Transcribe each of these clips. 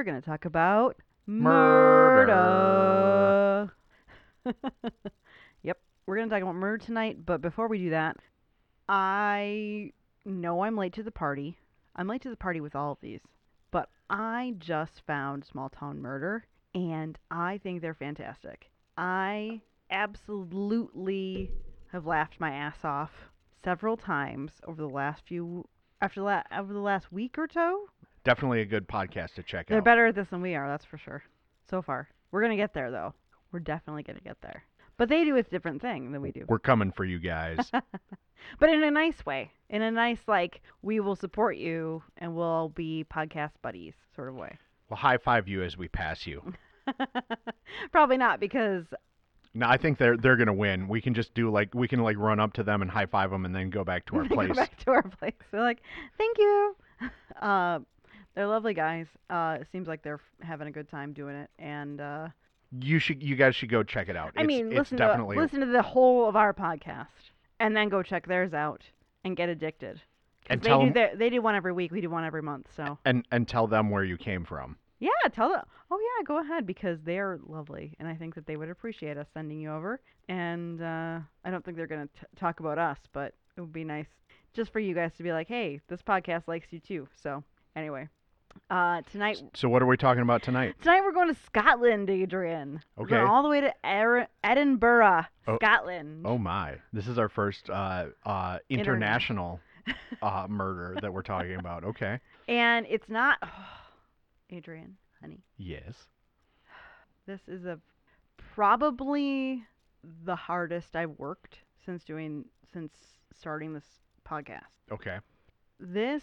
Adrian Hanna. And we're going to talk about Murder. murder. yep, we're going to talk about murder tonight, but before we do that, I know I'm late to the party. I'm late to the party with all of these, but I just found Small Town Murder, and I think they're fantastic. I absolutely have laughed my ass off several times over the last few after la- over the last week or so. Definitely a good podcast to check out. They're better at this than we are, that's for sure. So far. We're going to get there, though. We're definitely going to get there. But they do a different thing than we do. We're coming for you guys. But in a nice way. In a nice, like, we will support you and we'll be podcast buddies sort of way. we'll high five you as we pass you. Probably not because, No, I think they're they're gonna win. We can just do like we can like run up to them and high five them and then go back to our Go place. back to our place. We're like, thank you. Uh, they're lovely guys. Uh, it seems like they're f- having a good time doing it. And uh, You should you guys should go check it out. I it's, mean, it's listen definitely to listen to the whole of our podcast, and then go check theirs out and get addicted. And they tell do their, they do one every week. We do one every month. So and and tell them where you came from. yeah, tell them. Oh yeah, go ahead because they're lovely, and I think that they would appreciate us sending you over. And uh, I don't think they're gonna t- talk about us, but it would be nice just for you guys to be like, hey, this podcast likes you too. So anyway, uh, tonight So what are we talking about tonight? Tonight we're going to Scotland, Adrian. We're Okay. all the way to Edinburgh, Oh. Scotland. Oh my, this is our first uh, uh, international uh, murder that we're talking about. Okay. And it's not. Adrian, honey, Yes. this is a probably the hardest I've worked since doing since starting this podcast. Okay. This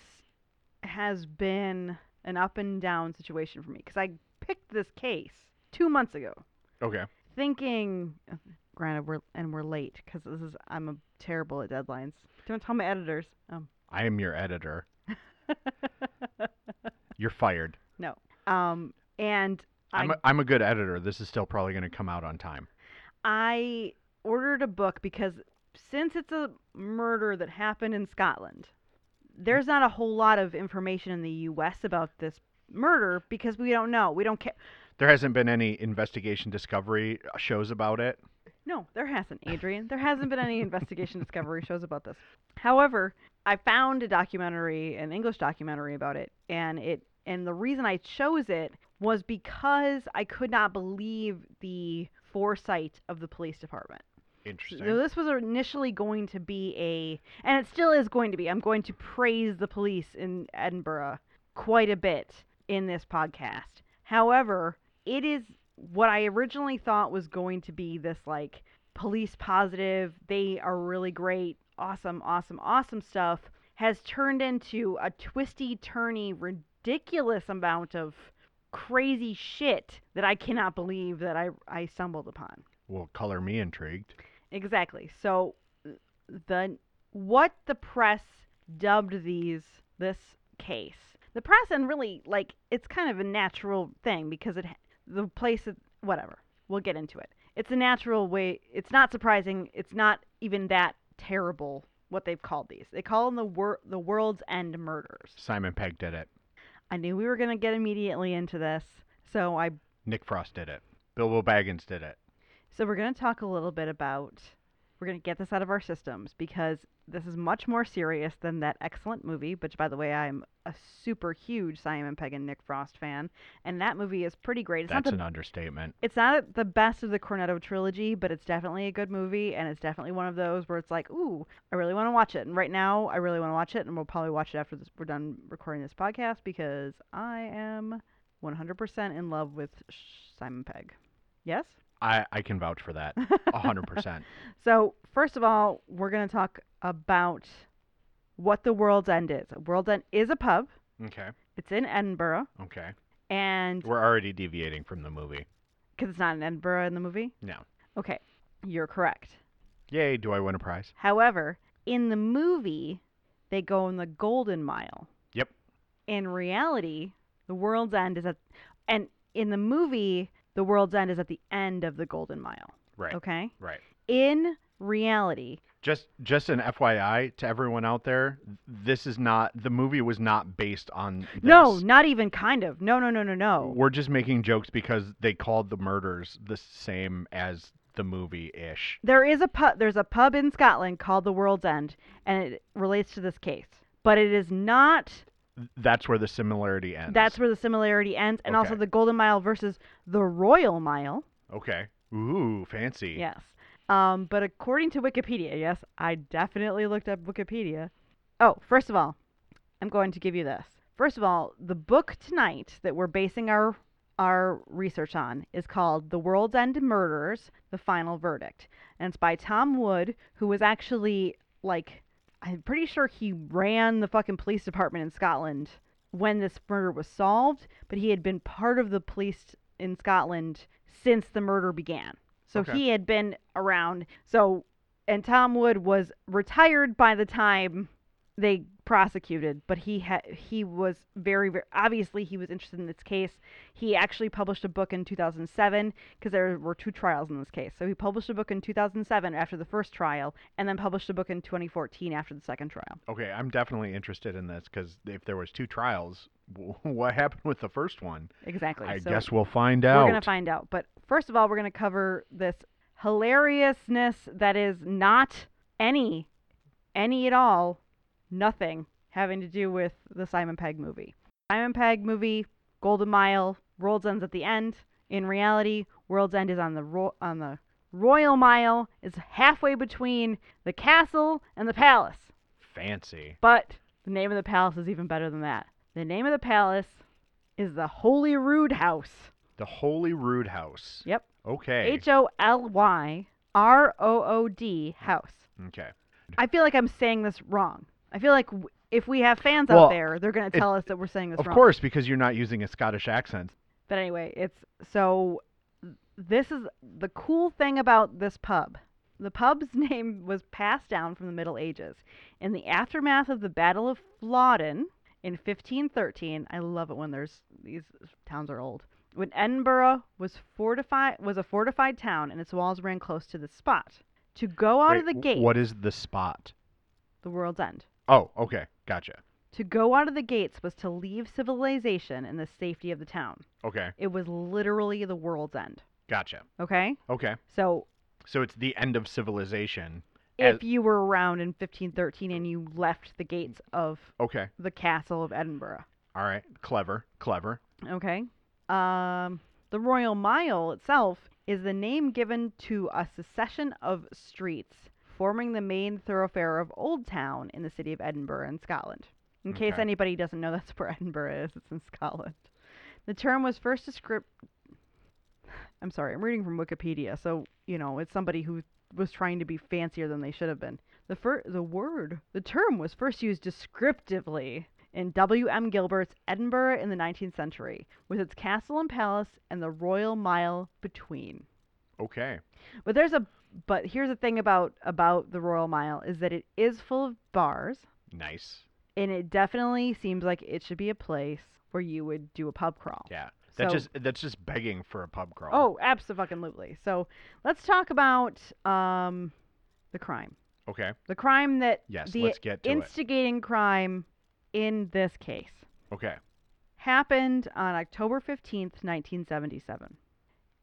has been an up and down situation for me because I picked this case two months ago. Okay. thinking granted we're and we're late because this is i'm a terrible at deadlines don't tell my editors um I am your editor. You're fired. no um and I'm i a, I'm a good editor. This is still probably going to come out on time. i ordered a book because since it's a murder that happened in scotland there's not a whole lot of information in the us about this murder because we don't know we don't care There hasn't been any investigation discovery uh, shows about it. No, there hasn't, Adrian. There hasn't been any investigation discovery shows about this. However, I found a documentary, an English documentary about it, and it and the reason I chose it was because I could not believe the foresight of the police department. Interesting. So this was initially going to be a and it still is going to be. I'm going to praise the police in Edinburgh quite a bit in this podcast. However, it is what I originally thought was going to be this like police positive, they are really great, awesome, awesome, awesome stuff has turned into a twisty, turny, ridiculous amount of crazy shit that I cannot believe that I I stumbled upon. Well, color me intrigued. Exactly. So the what the press dubbed these this case. The press and really like it's kind of a natural thing because it the place whatever. We'll get into it. It's a natural way. It's not surprising. It's not even that terrible what they've called these. They call them the wor- the world's end murders. Simon Pegg did it. I knew we were going to get immediately into this. So I Nick Frost did it. Bilbo Baggins did it. So we're going to talk a little bit about we're going to get this out of our systems because this is much more serious than that excellent movie, which by the way, I'm a super huge Simon Pegg and Nick Frost fan, and that movie is pretty great. It's That's not an understatement. it's not the best of the Cornetto trilogy, but it's definitely a good movie and it's definitely one of those where it's like, "Ooh, I really want to watch it." And right now, I really want to watch it, and we'll probably watch it after this, we're done recording this podcast because I am 100% in love with Simon Pegg. Yes? I, I can vouch for that. A hundred percent. So, first of all, we're going to talk about what the World's End is. World's End is a pub. Okay. It's in Edinburgh, Okay. and We're already deviating from the movie. because it's not in Edinburgh in the movie. No. Okay, you're correct. Yay, do I win a prize? However, in the movie, they go in the Golden Mile. Yep. In reality, the World's End is at, and in the movie, the World's End is at the end of the Golden Mile. Right. Okay. Right. In reality, Just just an FYI to everyone out there, this is not the movie was not based on this. No, not even kind of. No, no, no, no, no. We're just making jokes because they called the murders the same as the movie ish. There is a pub. There's a pub in Scotland called the World's End, and it relates to this case. But it is not. That's where the similarity ends. That's where the similarity ends, and also the Golden Mile versus the Royal Mile. okay. Ooh, fancy. Yes. Um, but according to Wikipedia, yes, I definitely looked up Wikipedia. Oh, first of all, I'm going to give you this. First of all, the book tonight that we're basing our our research on is called The World's End Murders: The Final Verdict. And it's by Tom Wood, who was actually like I'm pretty sure he ran the fucking police department in Scotland when this murder was solved, but he had been part of the police in Scotland since the murder began. So Okay. he had been around. So, and Tom Wood was retired by the time they prosecuted, but he had he was very, very obviously he was interested in this case. He actually published a book in 2007 because there were two trials in this case. So he published a book in 2007 after the first trial, and then published a book in 2014 after the second trial. Okay, I'm definitely interested in this because if there was two trials, what happened with the first one? Exactly. I so guess we'll find out. we're gonna find out. But first of all, we're gonna cover this hilariousness that is not any, any at all, nothing having to do with the Simon Pegg movie. Simon Pegg movie, Golden Mile, World's End's at the end. In reality, World's End is on the ro- on the Royal Mile. Is halfway between the castle and the palace. Fancy. But the name of the palace is even better than that. The name of the palace is the Holy Rood House. The Holy Rood House. Yep. Okay. H O L Y R O O D house. okay. I feel like I'm saying this wrong. I feel like w- if we have fans Well, out there, they're going to it- tell us that we're saying this Of wrong. course, because you're not using a Scottish accent. But anyway, it's so this is the cool thing about this pub. The pub's name was passed down from the Middle Ages. In the aftermath of the Battle of Flodden in 1513, I love it when there's these towns are old. When Edinburgh was fortified was a fortified town and its walls ran close to the spot. To go out Wait, of the w- gate, What is the spot? the world's end. Oh, okay. Gotcha. To go out of the gates was to leave civilization in the safety of the town. Okay. It was literally the world's end. Gotcha. Okay? Okay. So So it's the end of civilization. if you were around in 1513 and you left the gates of Okay. the castle of Edinburgh. All right. Clever. Clever. Okay? Um, the Royal Mile itself is the name given to a succession of streets forming the main thoroughfare of Old Town in the city of Edinburgh in Scotland. In case anybody doesn't know, that's where Edinburgh is. It's in Scotland. The term was first described. I'm sorry, I'm reading from Wikipedia, so you know it's somebody who was trying to be fancier than they should have been. The fir- the word, the term was first used descriptively in W. M. Gilbert's Edinburgh in the 19th century, with its castle and palace and the Royal Mile between. Okay. But there's a but here's the thing about about the Royal Mile is that it is full of bars, Nice. and it definitely seems like it should be a place where you would do a pub crawl. Yeah. That's So- just that's just begging for a pub crawl. Oh, absolutely. So let's talk about um, the crime. Okay. The crime that Yes. the let's get to it. instigating crime in this case Okay. happened on October 15th, 1977.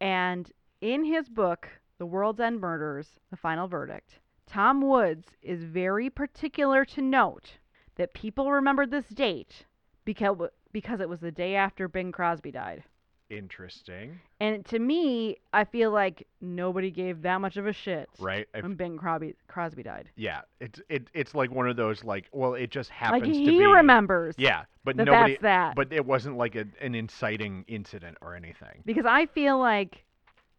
And in his book, The World's End Murders The Final Verdict, Tom Woods is very particular to note that people remembered this date because, because it was the day after Bing Crosby died. Interesting. And to me, I feel like nobody gave that much of a shit Right. If- when Bing Crosby, Crosby died. yeah. It's it it's like one of those like well it just Like happens to he be. remembers Yeah, but that nobody. that's that. But it wasn't like a, an inciting incident or anything. Because I feel like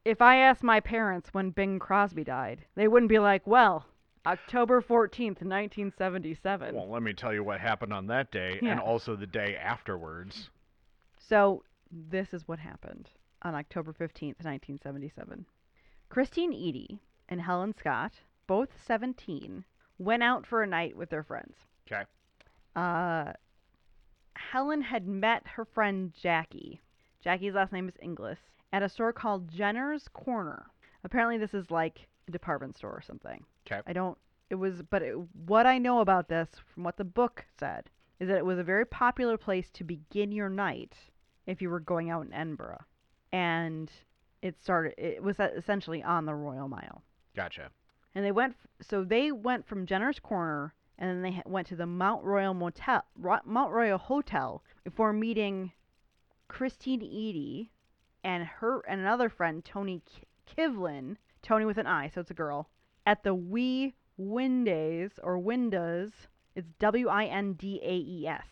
if I asked my parents when Bing Crosby died, they wouldn't be like, well, October 14th, 1977. Well, let me tell you what happened on that day, Yeah. and also the day afterwards. So this is what happened on October 15th, 1977. Christine Eadie and Helen Scott, both 17, went out for a night with their friends. Okay. Uh, Helen had met her friend Jackie. Jackie's last name is Inglis at a store called Jenner's Corner. Apparently, this is like a department store or something. 'Kay. I don't it was, but it, what I know about this, from what the book said, is that it was a very popular place to begin your night if you were going out in Edinburgh, and it started. It was essentially on the Royal Mile, Gotcha. and they went. So they went from Jenner's Corner, and then they went to the Mount Royal Motel, Mount Royal Hotel, before meeting Christine Eadie and her and another friend, Toni Kivlin, Toni with an I, so it's a girl, at the Wee Windays or Windas. It's W I N D A E S.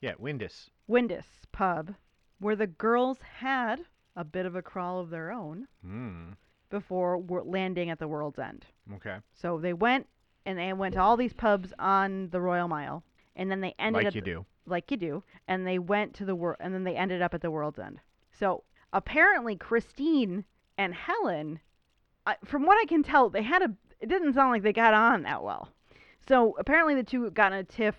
Yeah, Windus. Windus pub, where the girls had a bit of a crawl of their own Hmm. before landing at the World's End. Okay. So they went and they went to all these pubs on the Royal Mile, and then they ended like at you do. Like you do, and they went to the world, and then they ended up at the world's end. So apparently, Christine and Helen, I, from what I can tell, they had a. It didn't sound like they got on that well. So apparently, the two got in a tiff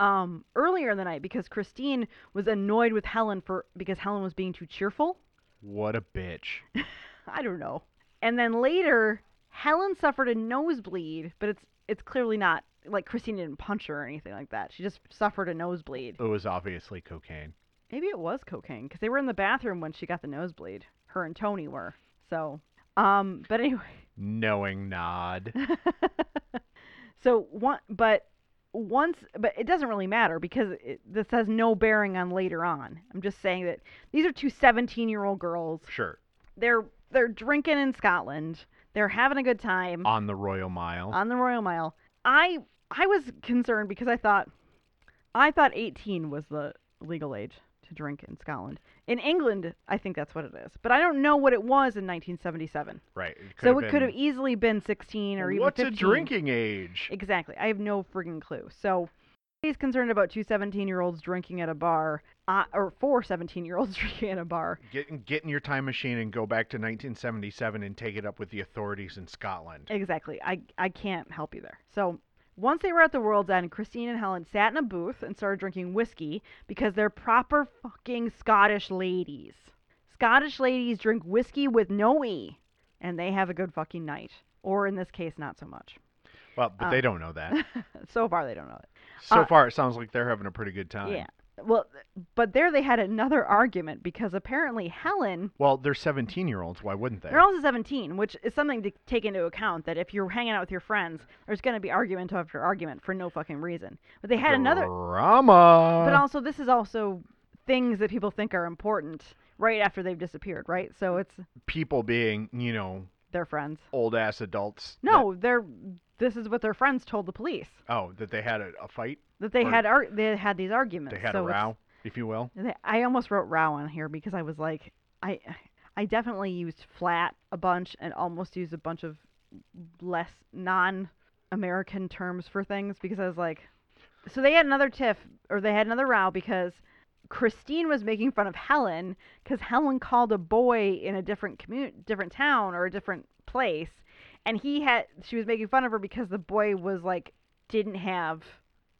um, earlier in the night because Christine was annoyed with Helen for because Helen was being too cheerful. What a bitch. I don't know. And then later, Helen suffered a nosebleed, but it's it's clearly not like Christine didn't punch her or anything like that. She just suffered a nosebleed. It was obviously cocaine. Maybe it was cocaine because they were in the bathroom when she got the nosebleed. Her and Toni were. So, um, but anyway, Knowing nod. so one, but once, but it doesn't really matter because it, this has no bearing on later on. I'm just saying that these are two 17 year old girls. Sure. They're they're drinking in Scotland. They're having a good time On the Royal Mile. on the Royal Mile. I I was concerned because I thought I thought 18 was the legal age to drink in Scotland. In England, I think that's what it is, but I don't know what it was in 1977. right. It so it could have easily been 16 or even What's 15. a drinking age? Exactly. I have no friggin' clue. So he's concerned about two 17-year-olds drinking at a bar, uh, or four 17-year-olds drinking at a bar. Get, get in your time machine and go back to 1977 and take it up with the authorities in Scotland. Exactly. I I can't help you there. So once they were at the World's End, Christine and Helen sat in a booth and started drinking whiskey because they're proper fucking Scottish ladies. Scottish ladies drink whiskey with no e, and they have a good fucking night. Or in this case, not so much. Well, but Um, they don't know that. so far, they don't know it. So uh, far, it sounds like they're having a pretty good time. Yeah. Well, but there they had another argument because apparently Helen Well, they're 17 year olds. Why wouldn't they? They're also 17, which is something to take into account that if you're hanging out with your friends, there's going to be argument after argument for no fucking reason. But they had another. drama. But also, this is also things that people think are important right after they've disappeared, right? So it's people being, you know, their friends. old ass adults. that- No, they're. This is what their friends told the police oh, that they had a, a fight. that they Or- had ar- they had these arguments. They had so a it's- row, if you will. They- I almost wrote row on here because I was like, I, I definitely used flat a bunch and almost used a bunch of less non-American terms for things because I was like, so they had another tiff or they had another row because Christine was making fun of Helen because Helen called a boy in a different commu- different town or a different place, and he had she was making fun of her because the boy was like didn't have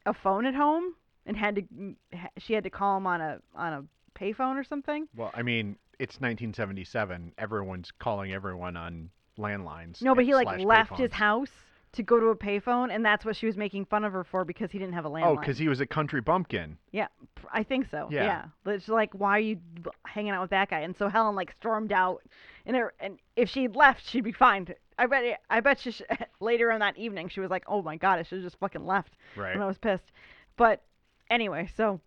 a phone at home and had to mm, she had to call him on a on a payphone or something. Well, I mean, it's 1977. Everyone's calling everyone on landlines. No, but he like left his house to go to a payphone, and that's what she was making fun of her for because he didn't have a landline. Oh, because he was a country bumpkin. Yeah, I think so. Yeah. Yeah. But it's like, why are you hanging out with that guy? And so Helen like stormed out, and her, and if she'd left, she'd be fine. I bet. it- I bet she sh- later on that evening she was like, oh my god, I should have just fucking left Right. when I was pissed. But anyway, so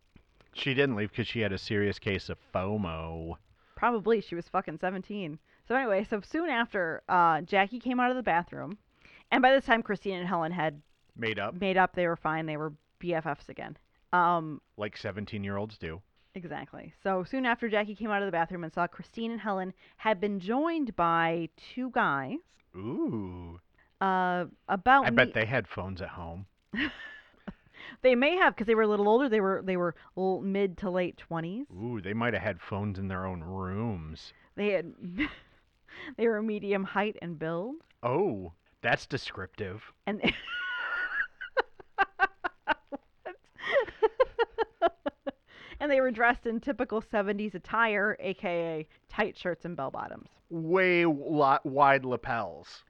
She didn't leave because she had a serious case of FOMO. probably she was fucking 17. So anyway, so soon after, uh, Jackie came out of the bathroom, and by this time Christine and Helen had Made up, made up. They were fine. They were BFFs again. Um, like 17 year olds do. Exactly. So soon after Jackie came out of the bathroom and saw Christine and Helen had been joined by two guys. Ooh. Uh, about I bet they had phones at home. they may have because they were a little older. They were they were l- mid to late twenties. Ooh, they might have had phones in their own rooms. They had they were medium height and build, Oh, that's descriptive. and and they were dressed in typical '70s attire, aka tight shirts and bell bottoms. Way lot wide lapels.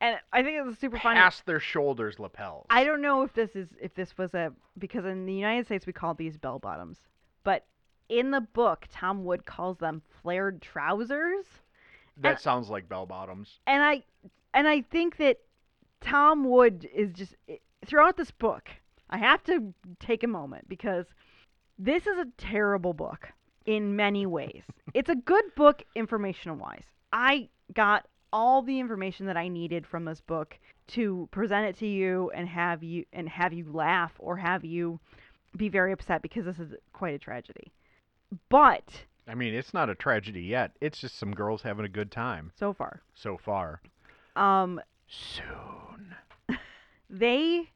and I think it was super funny. Past their shoulders lapels. I don't know if this is if this was a because in the United States we call these bell bottoms, but in the book Tom Wood calls them flared trousers, that and- sounds like bell bottoms. and I and I think that Tom Wood is just throughout this book. I have to take a moment because this is a terrible book in many ways. it's a good book informational wise. I got all the information that I needed from this book to present it to you and have you and have you laugh or have you be very upset because this is quite a tragedy. But I mean, it's not a tragedy yet. It's just some girls having a good time so far, so far. Um Soon. they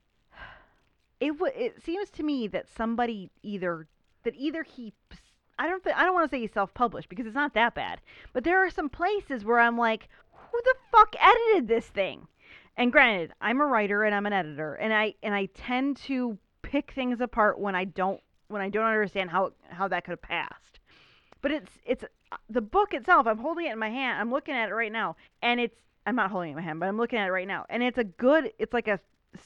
it w- it seems to me that somebody either that either he I don't th- I don't want to say he self-published because it's not that bad, but there are some places where I'm like, who the fuck edited this thing? And granted, I'm a writer and I'm an editor, and I and I tend to pick things apart when I don't when I don't understand how how that could have passed. But it's it's the book itself. I'm holding it in my hand. I'm looking at it right now, and it's I'm not holding it in my hand, but I'm looking at it right now, and it's a good. It's like a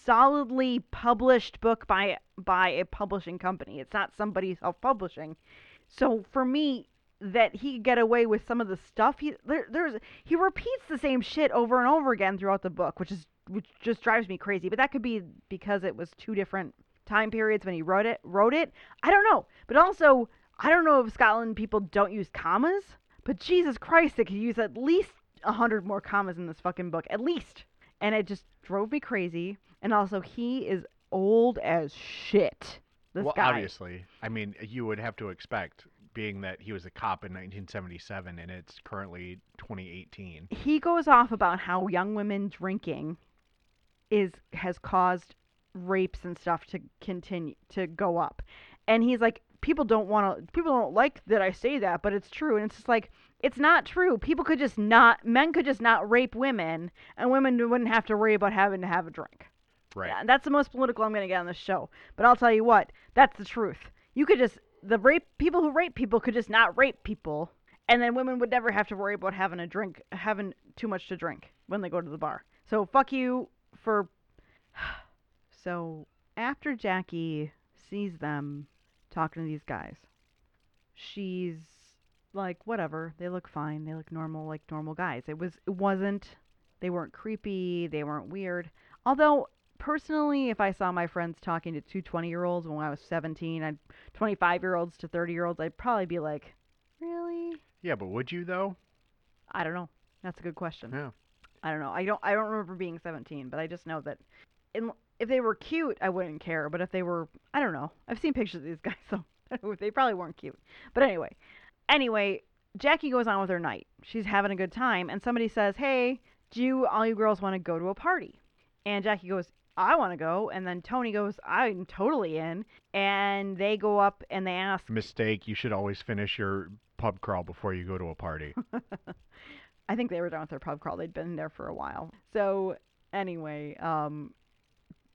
solidly published book by by a publishing company. It's not somebody self-publishing. So for me, that he could get away with some of the stuff he there, there's he repeats the same shit over and over again throughout the book, which is which just drives me crazy. But that could be because it was two different time periods when he wrote it. Wrote it. I don't know. But also, I don't know if Scotland people don't use commas. But Jesus Christ, they could use at least a hundred more commas in this fucking book, at least. And it just drove me crazy. And also, he is old as shit. This well, guy. obviously, I mean, you would have to expect, being that he was a cop in 1977 and it's currently 2018. he goes off about how young women drinking is has caused rapes and stuff to continue to go up and he's like people don't want to people don't like that i say that but it's true and it's just like it's not true people could just not men could just not rape women and women wouldn't have to worry about having to have a drink Right. yeah, that's the most political I'm going to get on this show. But I'll tell you what, that's the truth. You could just the rape people who rape people could just not rape people, and then women would never have to worry about having a drink, having too much to drink when they go to the bar. So fuck you for. So after Jackie sees them talking to these guys, she's like, whatever. They look fine. They look normal, like normal guys. It was. It wasn't. They weren't creepy. They weren't weird. Although personally, if I saw my friends talking to two 20 year olds when I was 17, I'd 25 year olds to 30 year olds, I'd probably be like, really? Yeah, but would you though? I don't know. That's a good question. Yeah. I don't know. I don't. I don't remember being 17, but I just know that, in, if they were cute, I wouldn't care. But if they were, I don't know. I've seen pictures of these guys, so they probably weren't cute. But anyway, anyway, Jackie goes on with her night. She's having a good time, and somebody says, "Hey, do you all you girls want to go to a party?" And Jackie goes, I want to go. And then Toni goes, I'm totally in. And they go up and they ask, Mistake. You should always finish your pub crawl before you go to a party. I think they were done with their pub crawl. They'd been there for a while. So anyway, um,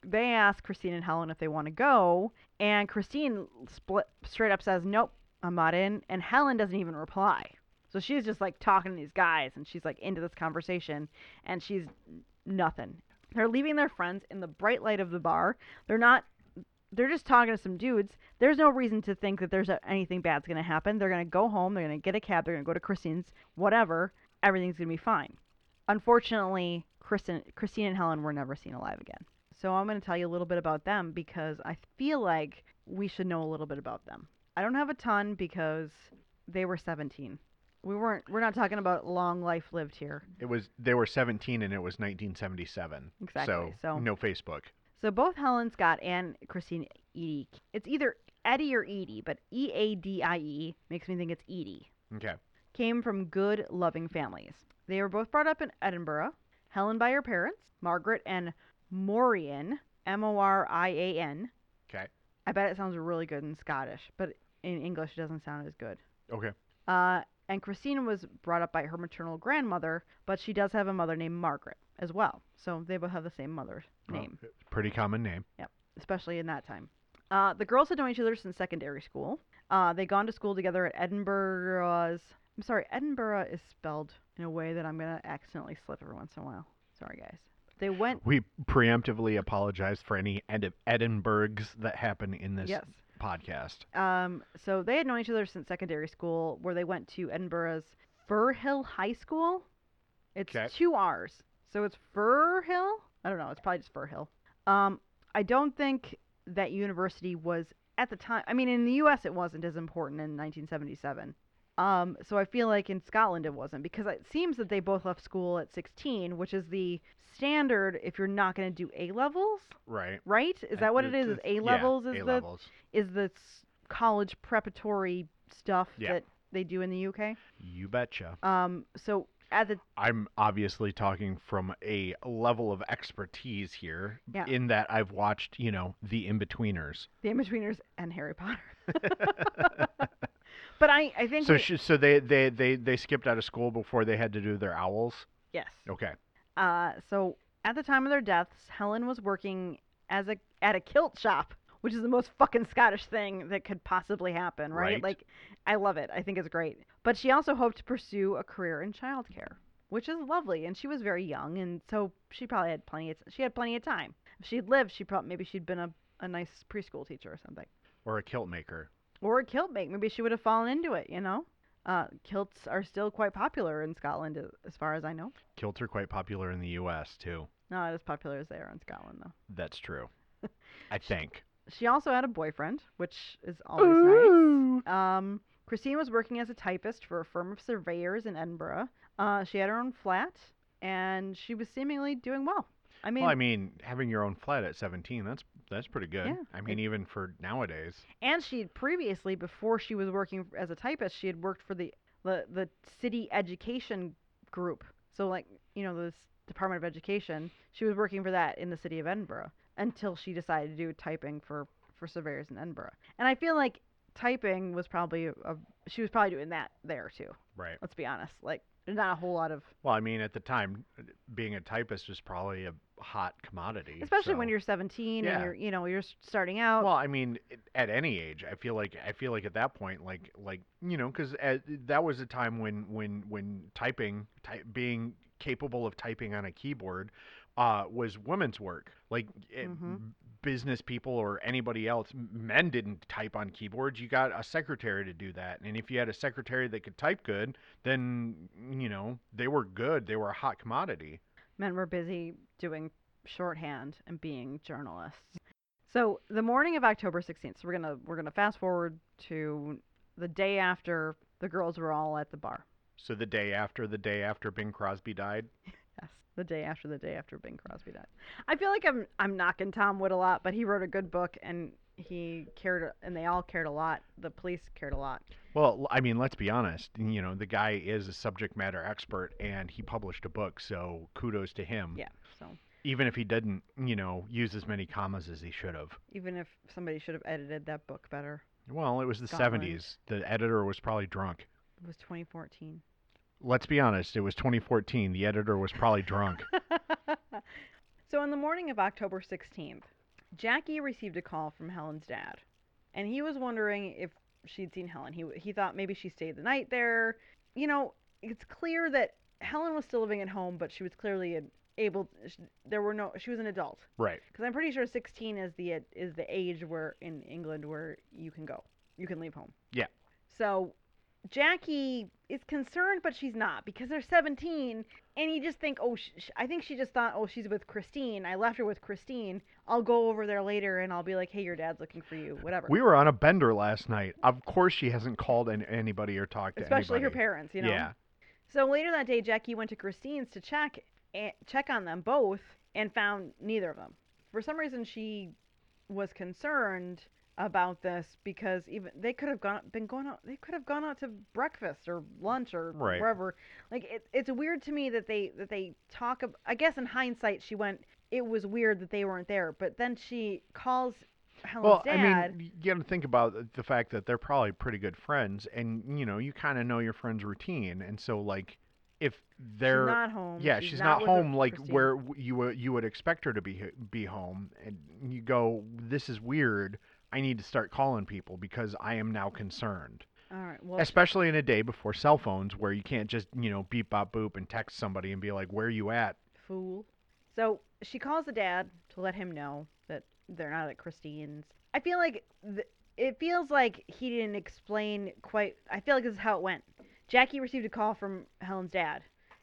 they ask Christine and Helen if they want to go. And Christine split, straight up says, Nope, I'm not in. And Helen doesn't even reply. So she's just like talking to these guys and she's like into this conversation and she's nothing. They're leaving their friends in the bright light of the bar. They're not they're just talking to some dudes. There's no reason to think that there's a, anything bad's going to happen. They're going to go home, they're going to get a cab, they're going to go to Christine's, whatever. Everything's going to be fine. Unfortunately, Kristen, Christine and Helen were never seen alive again. So I'm going to tell you a little bit about them because I feel like we should know a little bit about them. I don't have a ton because they were 17 we weren't we're not talking about long life lived here It was they were 17 and it was 1977. Exactly, So, so- no Facebook. so both helen scott and christine eadie it's either eddie or edie but e-a-d-i-e makes me think it's edie Okay. came from good loving families they were both brought up in edinburgh helen by her parents margaret and morian m-o-r-i-a-n Okay. i bet it sounds really good in scottish but in english it doesn't sound as good Okay. Uh, and Christina was brought up by her maternal grandmother, but she does have a mother named Margaret as well. So they both have the same mother's name, pretty common name. Yep, especially in that time. Uh, the girls had known each other since secondary school. Uh, they'd gone to school together at Edinburgh's. I'm sorry, Edinburgh is spelled in a way that I'm going to accidentally slip every once in a while. Sorry, guys. They went. We preemptively apologize for any Ed- Edinburghs that happen in this Yes. podcast. Um, so they had known each other since secondary school, where they went to Edinburgh's Firrhill High School. It's 'Kay. two R's, so it's Fir Hill. I don't know. It's probably just Fir Hill. Um, I don't think that university was at the time. I mean, in the U.S. it wasn't as important in 1977. Um, so I feel like in Scotland it wasn't because it seems that they both left school at 16, which is the standard if you're not going to do A levels, Right. right? Is that what it is? Is A levels yeah, is A the is the college preparatory stuff Yeah. that they do in the UK. You betcha. Um, so at the I'm obviously talking from a level of expertise here Yeah. in that I've watched, you know, The In-Betweeners. the Inbetweeners and Harry Potter. but I I think so we- sh- so they, they they they skipped out of school before they had to do their owls. yes. Okay. Uh, so at the time of their deaths, Helen was working as a at a kilt shop, which is the most fucking Scottish thing that could possibly happen, right? Right. Like, I love it. I think it's great. But she also hoped to pursue a career in childcare, which is lovely. And she was very young, and so she probably had plenty. Of she had plenty of time. If she'd lived, she probably maybe she'd been a, a nice preschool teacher or something, Or a kilt maker. Or a kilt make. Maybe she would have fallen into it. You know, uh, kilts are still quite popular in Scotland, as far as I know. Kilts are quite popular in the U.S. too. Not as popular as they are in Scotland, though. That's true. I think. She also had a boyfriend, which is always nice. Um, Christine was working as a typist for a firm of surveyors in Edinburgh. Uh, she had her own flat, and she was seemingly doing well. I mean, well, I mean, having your own flat at 17, that's that's pretty good. Yeah, I mean, even for nowadays. and she had previously, before she was working as a typist, she had worked for the the, the city education group. So, like, you know, this Department of Education. She was working for that in the city of Edinburgh until she decided to do typing for for surveyors in Edinburgh. And I feel like typing was probably a, a she was probably doing that there too. Right. Let's be honest. Like, there's not a whole lot of, Well, I mean, at the time, being a typist was probably a hot commodity. especially when you're 17 Yeah. and you're, you know, you're starting out. Well, I mean, at any age, I feel like I feel like at that point, like like you know, because that was a time when when when typing, ty- being capable of typing on a keyboard, uh, was women's work. Like it, Mhm. Business people or anybody else, men didn't type on keyboards. You got a secretary to do that, and if you had a secretary that could type good, then you know they were good. They were a hot commodity. men were busy doing shorthand and being journalists. So the morning of October 16th, so we're gonna we're gonna fast forward to the day after the girls were all at the bar. So the day after the day after Bing Crosby died, Yes, the day after the day after Bing Crosby died. I feel like I'm I'm knocking Tom Wood a lot, but he wrote a good book and he cared, and they all cared a lot. The police cared a lot. Well, I mean, let's be honest. You know, the guy is a subject matter expert, and he published a book, so kudos to him. Yeah. So Even if he didn't, you know, use as many commas as he should have. even if somebody should have edited that book better, Well, it was the Scotland. 70s. The editor was probably drunk. it was 2014. Let's be honest. It was 2014. The editor was probably drunk. so on the morning of October 16th, Jackie received a call from Helen's dad, and he was wondering if she'd seen Helen. He he thought maybe she stayed the night there. You know, it's clear that Helen was still living at home, but she was clearly able. there were no. She was an adult right. because I'm pretty sure 16 is the is the age where in England where you can go, you can leave home. Yeah. So Jackie is concerned, but she's not because they're 17, and you just think, oh, sh- sh- I think she just thought, oh, she's with Christine. I left her with Christine. I'll go over there later, and I'll be like, hey, your dad's looking for you, whatever. We were on a bender last night. Of course, she hasn't called an- anybody or talked to anybody. Especially her parents, you know. Yeah. So later that day, Jackie went to Christine's to check eh, check on them both and found neither of them. For some reason, she was concerned about this because even they could have gone been going out they could have gone out to breakfast or lunch or Right. wherever like it, it's weird to me that they that they talk ab- i guess in hindsight she went it was weird that they weren't there but then she calls Helen's Well, dad I mean, you got to think about the fact that they're probably pretty good friends, and you know, you kind of know your friend's routine, and so like, if they're she's not home yeah, she's, not not, home like Christine. where you would you would expect her to be be home, and you go, this is weird. I need to start calling people because I am now concerned, all right well especially in a day before cell phones where you can't just you know beep bop boop and text somebody and be like, where you at? fool So she calls the dad to let him know that they're not at Christine's. I feel like th- it feels like he didn't explain quite. I feel like this is how it went. Jackie received a call from Helen's dad.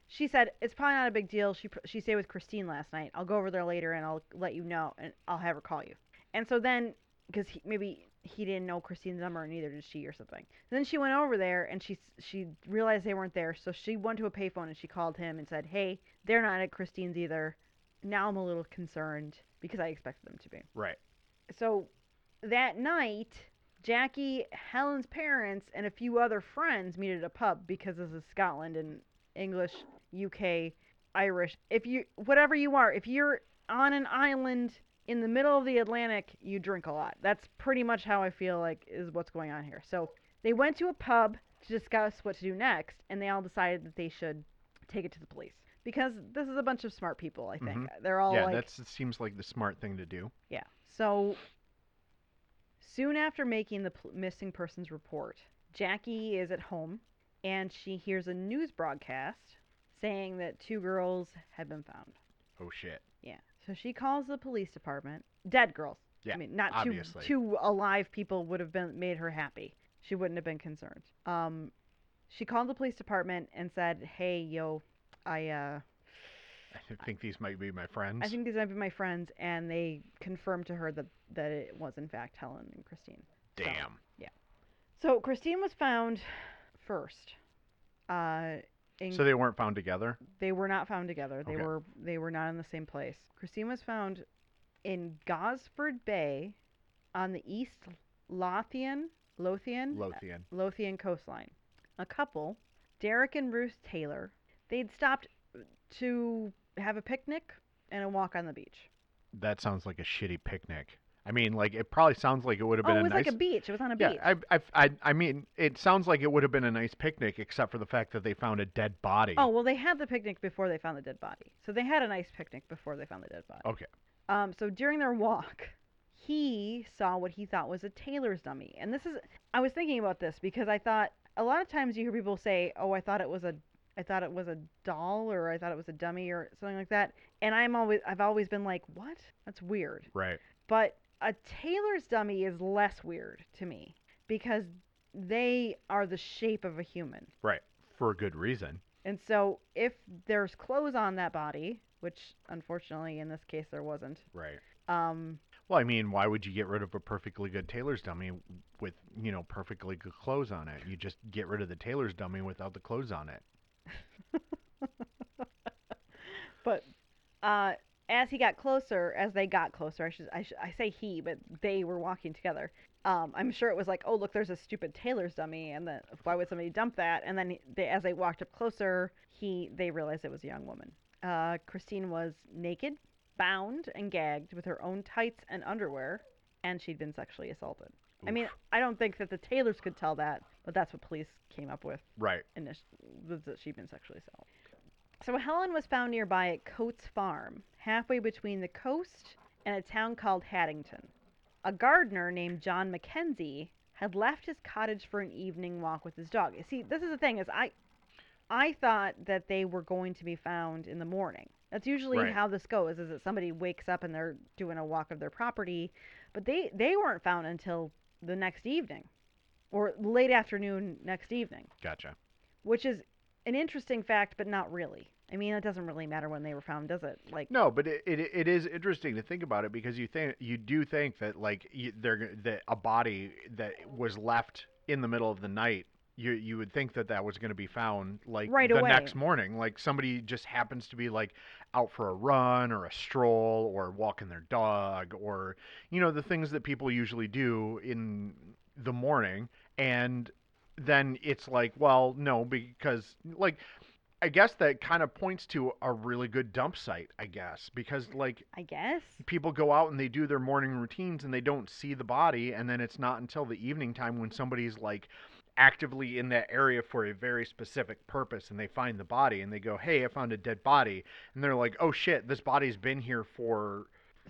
She said it's probably not a big deal. She pr- she stayed with Christine last night. I'll go over there later and I'll let you know and I'll have her call you. And so then, because he, maybe he didn't know Christine's number and neither did she or something. Then she went over there and she she realized they weren't there. So she went to a payphone and she called him and said, "Hey, they're not at Christine's either." Now I'm a little concerned because I expected them to be. Right. So that night, Jackie, Helen's parents, and a few other friends meet at a pub because this is Scotland and English, UK, Irish. If you, whatever you are, if you're on an island in the middle of the Atlantic, you drink a lot. That's pretty much how I feel like is what's going on here. So they went to a pub to discuss what to do next, and they all decided that they should take it to the police because this is a bunch of smart people. I think mm-hmm. they're all yeah, like, that's it seems like the smart thing to do. yeah. So soon after making the missing persons report, Jackie is at home and she hears a news broadcast saying that two girls have been found. Oh shit. Yeah. So she calls the police department. Dead girls. Yeah, I mean, not obviously. two two alive people would have been made her happy. She wouldn't have been concerned. Um, she called the police department and said, "Hey, yo, I uh, I think these might be my friends. I think these might be my friends," and they confirmed to her that that it was in fact Helen and Christine. So- yeah. So Christine was found first. Uh, in, So they weren't found together. they were not found together. They Okay. were they were not in the same place. Christine was found in Gosford Bay on the East Lothian Lothian Lothian. Uh, Lothian coastline. A couple, Derek and Ruth Taylor, they'd stopped to have a picnic and a walk on the beach. That sounds like a shitty picnic. I mean, like it probably sounds like it would have been. Oh, been it a was nice. like a beach. It was on a yeah, beach. I, I, I, I mean, it sounds like it would have been a nice picnic, except for the fact that they found a dead body. Oh, well, they had the picnic before they found the dead body. So they had a nice picnic before they found the dead body. Okay. Um, so during their walk, he saw what he thought was a tailor's dummy. And this is, I was thinking about this because I thought a lot of times you hear people say, "Oh, I thought it was a, I thought it was a doll, or I thought it was a dummy, or something like that." And I'm always, I've always been like, "What? That's weird." Right. But a tailor's dummy is less weird to me because they are the shape of a human. Right. For a good reason. And so if there's clothes on that body, which unfortunately in this case there wasn't, Right. um, Well, I mean, why would you get rid of a perfectly good tailor's dummy with, you know, perfectly good clothes on it? You just get rid of the tailor's dummy without the clothes on it. but uh, as he got closer, as they got closer, I should, I should I say he, but they were walking together. Um, I'm sure it was like, oh look, there's a stupid tailor's dummy, and then why would somebody dump that? And then they, as they walked up closer, he they realized it was a young woman. Uh, Christine was naked, bound, and gagged with her own tights and underwear, and she'd been sexually assaulted. I mean, I don't think that the tailors could tell that, but that's what police came up with right. initially that she'd been sexually assaulted. So Helen was found nearby at Coates Farm, halfway between the coast and a town called Haddington. A gardener named John Mackenzie had left his cottage for an evening walk with his dog. See, this is the thing is I I thought that they were going to be found in the morning. That's usually Right. how this goes is that somebody wakes up and they're doing a walk of their property, but they they weren't found until the next evening or late afternoon next evening Gotcha. which is an interesting fact, but not really. I mean, it doesn't really matter when they were found, does it? Like, No, but it, it it is interesting to think about it because you think you do think that like you, they're that a body that was left in the middle of the night. You, you would think that that was going to be found like Right the away. next morning like somebody just happens to be like out for a run or a stroll or walking their dog or you know the things that people usually do in the morning and then it's like well no because like I guess that kind of points to a really good dump site, I guess, because like I guess. people go out and they do their morning routines and they don't see the body and then it's not until the evening time when somebody's like actively in that area for a very specific purpose and they find the body and they go, "Hey, I found a dead body." And they're like, "Oh shit, this body's been here for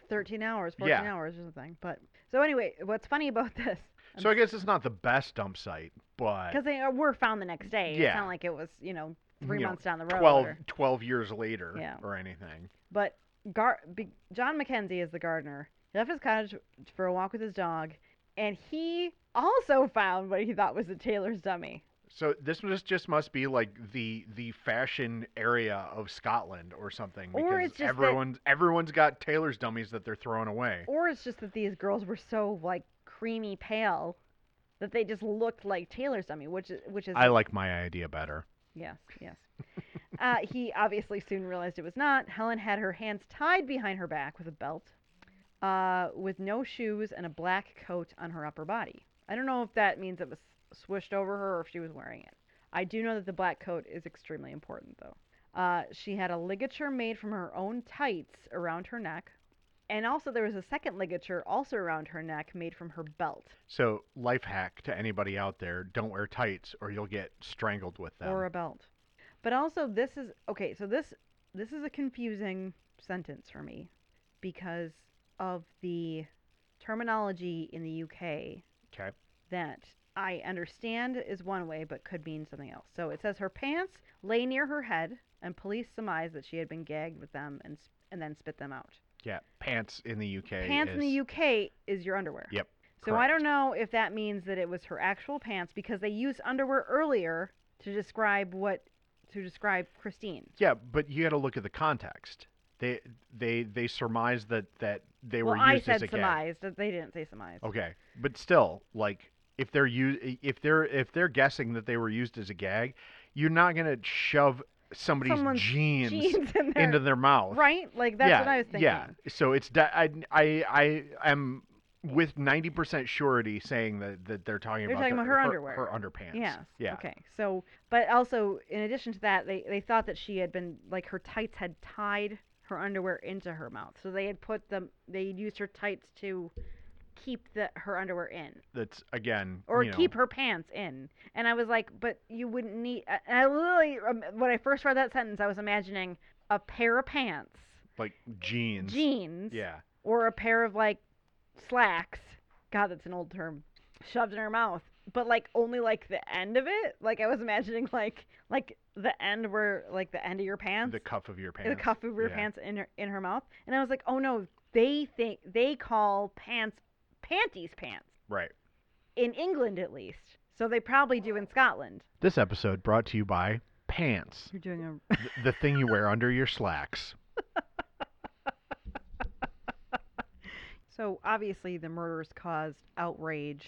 13 hours, 14 Yeah. hours or something. But, so anyway, what's funny about this, So I guess it's not the best dump site, but because they were found the next day. It's not like it was, you know, mm, three you know, months down the road. 12, or- 12 years later Yeah. or anything. But Gar- Be- John Mackenzie is the gardener. He left his cottage for a walk with his dog, and he also found what he thought was a tailor's dummy. So this was just must be like the the fashion area of Scotland or something because Or just that- everyone's everyone's got tailor's dummies that they're throwing away. Or it's just that these girls were so like creamy pale that they just looked like tailor's dummy, which is which is I like my idea better. Yes, yes. uh, he obviously soon realized it was not. Helen had her hands tied behind her back with a belt, uh, with no shoes and a black coat on her upper body. I don't know if that means it was swished over her or if she was wearing it. I do know that the black coat is extremely important, though. Uh, she had a ligature made from her own tights around her neck, and also there was a second ligature also around her neck made from her belt So life hack to anybody out there: don't wear tights or you'll get strangled with them. or a belt. But also this is okay, so this this is a confusing sentence for me because of the terminology in the UK okay. that I understand is one way but could mean something else. So it says her pants lay near her head and police surmised that she had been gagged with them and and then spit them out. Yeah. Pants in the UK. Pants in the UK is your underwear. Yep. So I don't know if that means that it was her actual pants because they used underwear earlier to describe what to describe Christine. Yeah, but you got to look at the context. They they they surmised that that they well, were I used as said a gag. surmised. that They didn't say surmised. Okay, but still, like if they're u- if they're if they're guessing that they were used as a gag, you're not gonna shove somebody's jeans, Jeans in there. into their mouth. right? Like that's yeah, what I was thinking. Yeah. So it's da- I I I am with ninety percent surety saying that that they're talking They're about talking about her underwear. her underpants. Yes. Yeah. Okay. So, but also in addition to that, they they thought that she had been like her tights had tied her underwear into her mouth. So they had put them. They used her tights to keep the her underwear in That's again. or you know, keep her pants in. And I was like, but you wouldn't need. I- And I literally, um, when I first read that sentence, I was imagining a pair of pants, like jeans. jeans, Yeah. or a pair of like slacks. God, that's an old term. Shoved in her mouth, but like only like the end of it. Like I was imagining like like the end where like the end of your pants, The cuff of your pants. the cuff of your yeah. pants in her in her mouth, and I was like, oh no, they think they call pants panties pants Right. in England at least. So they probably do in Scotland. This episode brought to you by pants, You're doing a th- the thing you wear under your slacks. so obviously the murders caused outrage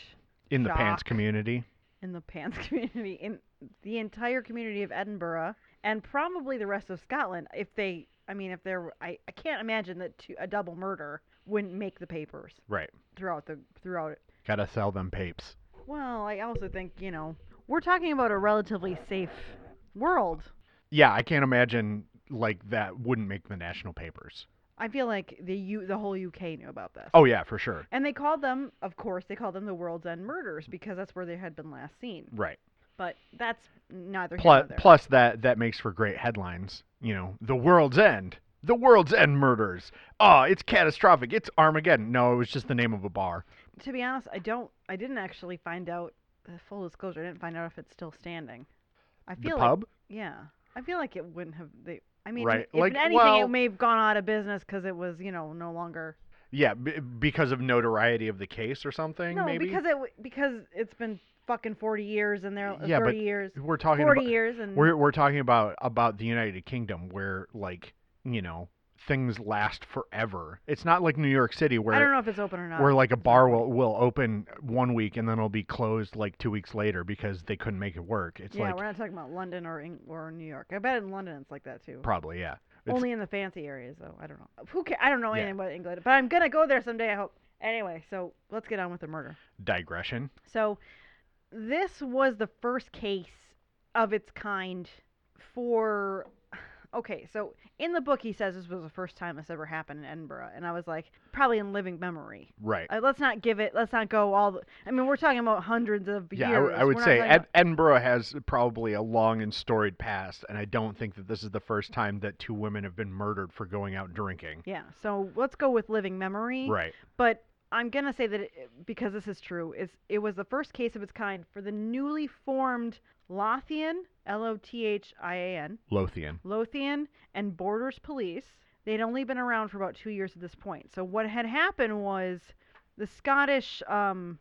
In the pants community. in the pants community, in the entire community of Edinburgh, and probably the rest of Scotland. If they, I mean, if there, were- I, I can't imagine that two, a double murder wouldn't make the papers Right. throughout the throughout it. Gotta sell them papes. Well, I also think you know we're talking about a relatively safe world. Yeah, I can't imagine like that wouldn't make the national papers. I feel like the U, the whole UK knew about this. Oh yeah, for sure. And they called them, of course, they called them the World's End Murders because that's where they had been last seen. Right. But that's neither here Plus, nor there. plus that that makes for great headlines. You know, the world's end. The world's end murders. Oh, it's catastrophic. It's Armageddon. No, it was just the name of a bar. To be honest, I don't. I didn't actually find out. Uh, full disclosure, I didn't find out if it's still standing. I The feel like pub. yeah, I feel like it wouldn't have. They, I mean, Right, if like, anything, well- it may have gone out of business because it was, you know, no longer. Yeah, b- because of notoriety of the case or something. No, maybe. because it w- because it's been fucking forty years and they're Yeah, but thirty years, we're talking forty about years, and we're we're talking about about the United Kingdom where like you know things last forever. It's not like New York City where I don't know if it's open or not. where like a bar will will open one week and then it'll be closed like two weeks later because they couldn't make it work. It's yeah, like we're not talking about London or or New York. I bet in London it's like that too. probably yeah. It's, Only in the fancy areas, though. I don't know. Who ca- I don't know Yeah. anything about England, but I'm gonna go there someday. I hope. Anyway, so let's get on with the murder. digression. So, this was the first case of its kind for. Okay, so in the book he says this was the first time this ever happened in Edinburgh, and I was like, probably in living memory. Right. Uh, let's not give it. Let's not go all. The, I mean, we're talking about hundreds of years. Yeah, I, would We're say Ed- about- Edinburgh has probably a long and storied past, and I don't think that this is the first time that two women have been murdered for going out drinking. yeah. So let's go with living memory. Right. But I'm gonna say that it, because this is true, is it was the first case of its kind for the newly formed Lothian, L-O-T-H-I-A-N, Lothian. Lothian and Borders Police. they'd only been around for about two years at this point. So what had happened was the Scottish, um,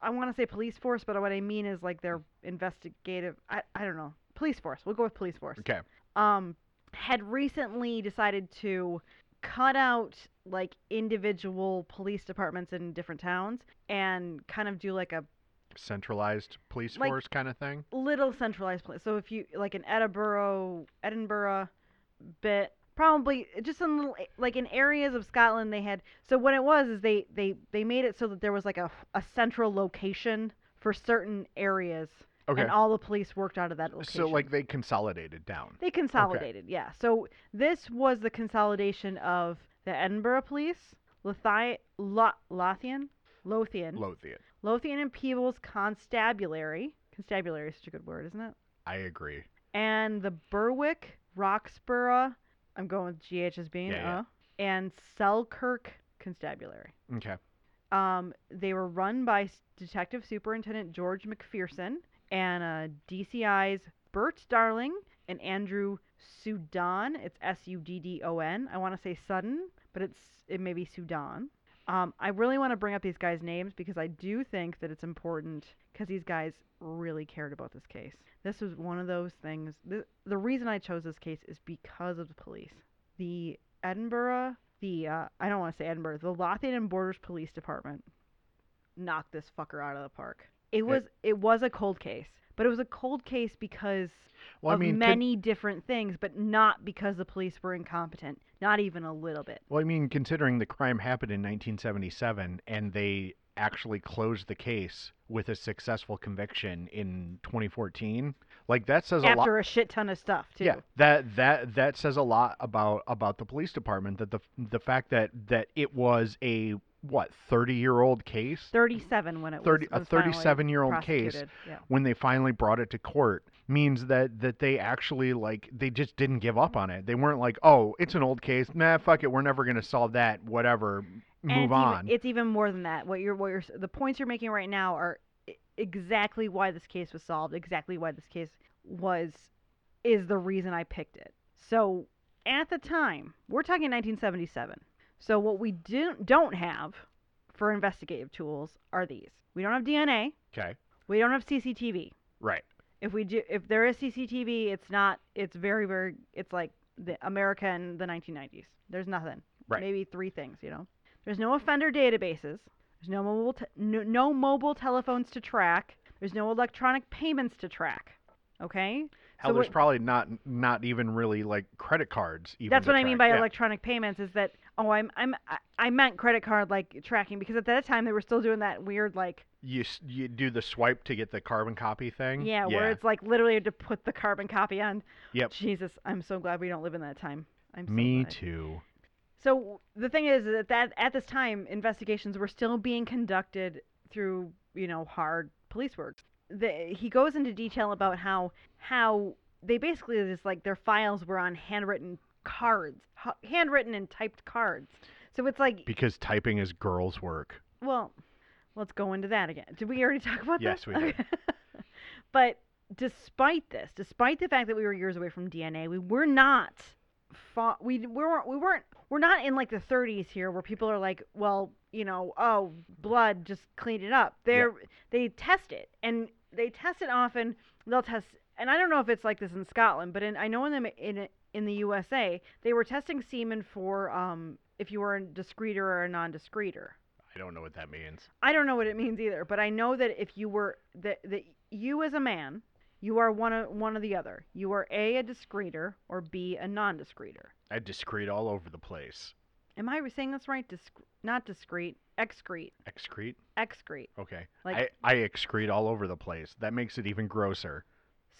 I want to say police force, but what I mean is like their investigative. I I don't know. Police force. We'll go with police force. Okay. Um, had recently decided to cut out like individual police departments in different towns and kind of do like a Centralized police Like- force kind of thing. little centralized place. So if you like in Edinburgh, Edinburgh, bit probably just in little like in areas of Scotland they had. So what it was is they they they made it so that there was like a a central location for certain areas, Okay. and all the police worked out of that location. So like they consolidated down. They consolidated, yeah. So this was the consolidation of the Edinburgh Police, Lothi- Lo- Lothian, Lothian, Lothian. Lothian and Peebles Constabulary. Constabulary is such a good word, isn't it? I agree. And the Berwick, Roxburgh, I'm going with GH as being, Yeah, yeah. uh, and Selkirk Constabulary. Okay. Um, they were run by Detective Superintendent George McPherson and uh, DCI's Bert Darling and Andrew Sudan. It's S U D D O N. I want to say Sudden, but it's it may be Sudan. Um, I really want to bring up these guys' names because I do think that it's important because these guys really cared about this case. This was one of those things. The, the reason I chose this case is because of the police. The Edinburgh, the uh, I don't want to say Edinburgh, the Lothian and Borders Police Department knocked this fucker out of the park. It was it was a cold case, but it was a cold case because Well, of I mean, con- many different things, but not because the police were incompetent. Not even a little bit. well, I mean, considering the crime happened in 1977 and they actually closed the case with a successful conviction in 2014, like that says a lot. After a shit ton of stuff too. Yeah, that that that says a lot about about the police department. That the the fact that that it was a what 30 year old case 37 when it 30 was a was finally 37 year old case. Yeah. when they finally brought it to court means that that they actually like they just didn't give up on it. They weren't like, "Oh, it's an old case. Nah, fuck it. We're never going to solve that. Whatever. And Move it's on." Even, it's even more than that. What you're, what you're, the points you're making right now are exactly why this case was solved. Exactly why this case was, is the reason I picked it. So at the time, we're talking 1977. So what we do, don't have for investigative tools are these. We don't have DNA. okay. We don't have CCTV. Right. If we do, if there is CCTV, it's not. It's very, very. It's like the America in the 1990s. There's nothing. Right. Maybe three things. You know. There's no offender databases. There's no mobile, te- no, no mobile telephones to track. There's no electronic payments to track. Okay. Hell, So there's probably not not even really like credit cards. Even That's what I mean by. Yeah. electronic payments. Is that oh I'm I'm I- meant credit card like tracking because at that time they were still doing that weird like You you do the swipe to get the carbon copy thing. yeah, where it's like literally to put the carbon copy on. Yep. Jesus, I'm so glad we don't live in that time. I'm so Me glad. too. So the thing is that, that at this time, investigations were still being conducted through you know hard police work. The, he goes into detail about how how they basically just like their files were on handwritten cards, handwritten and typed cards. So it's like, Because typing is girls' work. well, let's go into that again. Did we already talk about that? Yes, we did. But despite this, despite the fact that we were years away from DNA, we were not fa- we we weren't we weren't we're not in like the 30s here where people are like, well, you know, oh, blood, just clean it up. They're they test it and they test it often. They'll test, and I don't know if it's like this in Scotland, but in I know in the in in the USA they were testing semen for um if you were a discreeter or a non-discreeter. I don't know what that means. I don't know what it means either, but I know that if you were that that you as a man, you are one of one or the other. You are a a discreeter or b a non-discreeter. I discrete all over the place. Am I saying this right? Disc- not discreet, excrete, Excrete? excrete. Okay. Like- I, I excrete all over the place. That makes it even grosser.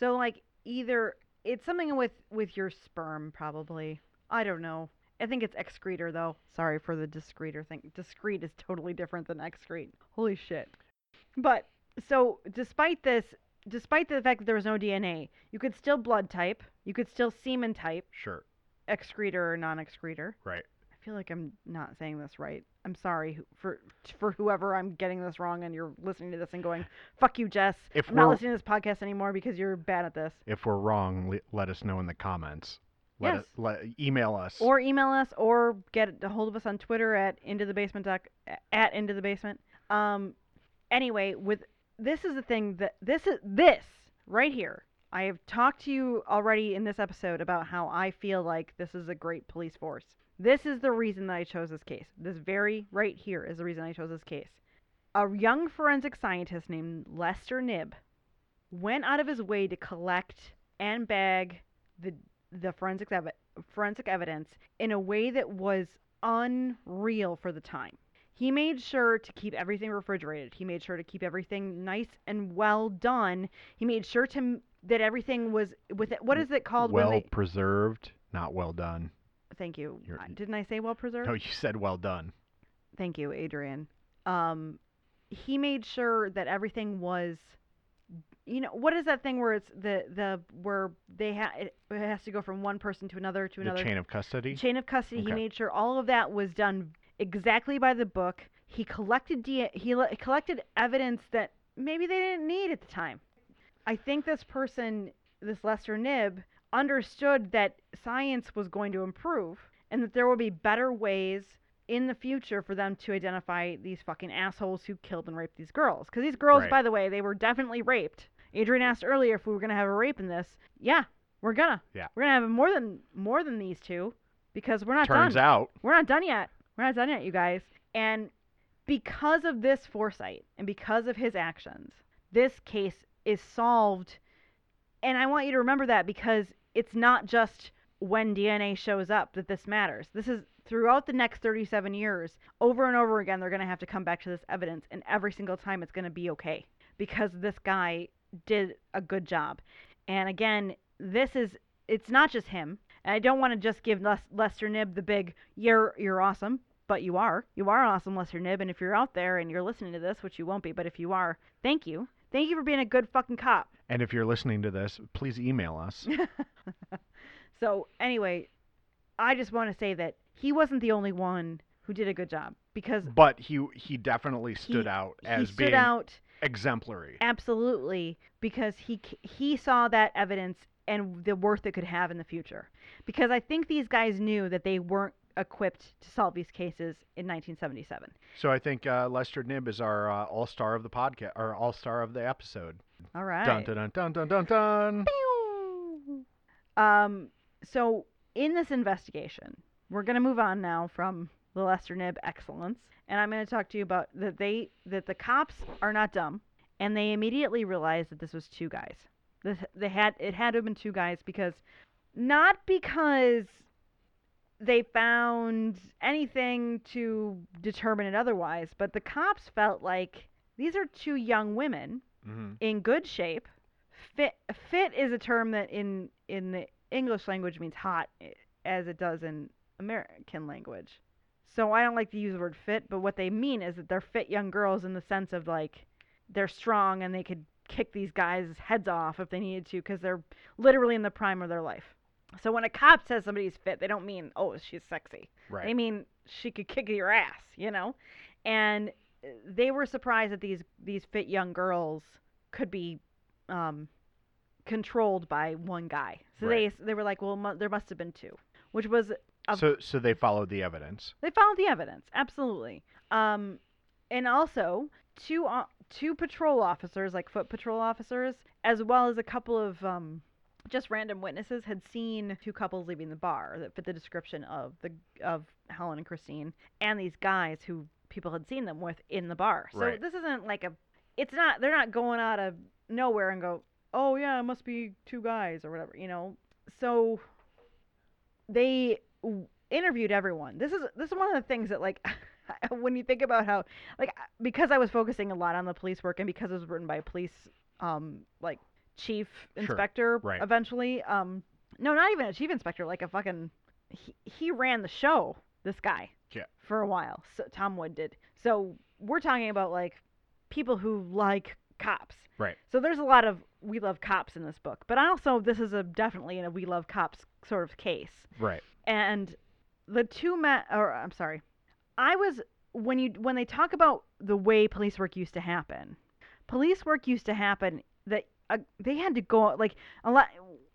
So like either it's something with with your sperm probably. I don't know. I think it's excreter though. Sorry for the discreeter thing. Discrete is totally different than excrete. Holy shit. But so despite this, despite the fact that there was no DNA, you could still blood type. You could still semen type, Sure. excreter or non-excreter. Right. I feel like I'm not saying this right. I'm sorry for for whoever I'm getting this wrong and you're listening to this and going, "Fuck you, Jess." If I'm not listening to this podcast anymore because you're bad at this. if we're wrong, le- let us know in the comments. let Yes. it, let, email us. or email us or get a hold of us on Twitter at into the basement doc, at into the basement. Um, anyway, with this is the thing that this is this right here. I have talked to you already in this episode about how I feel like this is a great police force. This is the reason that I chose this case. This very right here is the reason I chose this case. A young forensic scientist named Lester Knibb went out of his way to collect and bag the the forensic evi- forensic evidence in a way that was unreal for the time. He made sure to keep everything refrigerated. He made sure to keep everything nice and well done. He made sure to that everything was with it. What is it called well they? preserved, not well done. Thank you. You're- Didn't I say well preserved? No, you said well done. Thank you, Adrian. Um, he made sure that everything was, you know, what is that thing where it's the the where they ha- it, has to go from one person to another to The another chain of custody. chain of custody. He Okay. made sure all of that was done exactly by the book. He collected D- he le- collected evidence that maybe they didn't need at the time. I think this person, this Lester Knibb, understood that science was going to improve and that there would be better ways in the future for them to identify these fucking assholes who killed and raped these girls. Because these girls, Right. by the way, they were definitely raped. Adrian asked earlier if we were gonna have a rape in this. Yeah, we're gonna. Yeah. We're gonna have more than more than these two because we're not Turns done. out, We're not done yet. We're not done yet, you guys. And because of this foresight and because of his actions, this case is solved. And I want you to remember that because it's not just when DNA shows up that this matters. This is throughout the next 37 years, over and over again, they're going to have to come back to this evidence. And every single time it's going to be okay because this guy did a good job. And again, this is, it's not just him. And I don't want to just give Les- Lester Knibb the big, you're, you're awesome, but you are. You are awesome, Lester Knibb, And if you're out there and you're listening to this, which you won't be, but if you are, thank you. Thank you for being a good fucking cop. and if you're listening to this, please email us. So, anyway, I just want to say that he wasn't the only one who did a good job because but he he definitely stood He- out he as stood being out exemplary. absolutely because he he saw that evidence and the worth it could have in the future. Because I think these guys knew that they weren't equipped to solve these cases in 1977. So I think uh, Lester Knibb is our uh, all star of the podcast our all star of the episode. All right. Dun dun dun dun dun dun dun. Um, so in this investigation, we're gonna move on now from the Lester Knibb excellence, and I'm gonna talk to you about that they that the cops are not dumb, and they immediately realized that this was two guys. This they had it had to have been two guys because not because they found anything to determine it otherwise, but the cops felt like these are two young women hmm in good shape. Fit fit is a term that in in the English language means hot eh, as it does in American language. So I don't like to use the word fit, but what they mean is that they're fit young girls in the sense of like they're strong and they could kick these guys' heads off if they needed to because they're literally in the prime of their life. So when a cop says somebody's fit, they don't mean oh she's sexy. Right. They mean she could kick your ass, you know? And uh, they were surprised that these these fit young girls could be um, controlled by one guy. So Right. they they were like, well, mu- there must have been two, which was of- so so they followed the evidence. they followed the evidence absolutely. Um, and also two two patrol officers, like foot patrol officers, as well as a couple of um, just random witnesses had seen two couples leaving the bar that fit the description of the of Helen and Christine and these guys who people had seen them with in the bar. So Right. this isn't like a it's not they're not going out of nowhere and go, "Oh yeah, it must be two guys or whatever," you know. So they w- interviewed everyone. This is this is one of the things that like when you think about how like because I was focusing a lot on the police work and because it was written by a police um like chief inspector right. eventually um no not even a chief inspector like a fucking he, he ran the show this guy Yeah. for a while so Tom Wood did so we're talking about like people who like cops Right. so there's a lot of we love cops in this book but also this is a definitely a we love cops sort of case Right. and the two men or I'm sorry I was when you when they talk about the way police work used to happen police work used to happen that uh, they had to go like a lot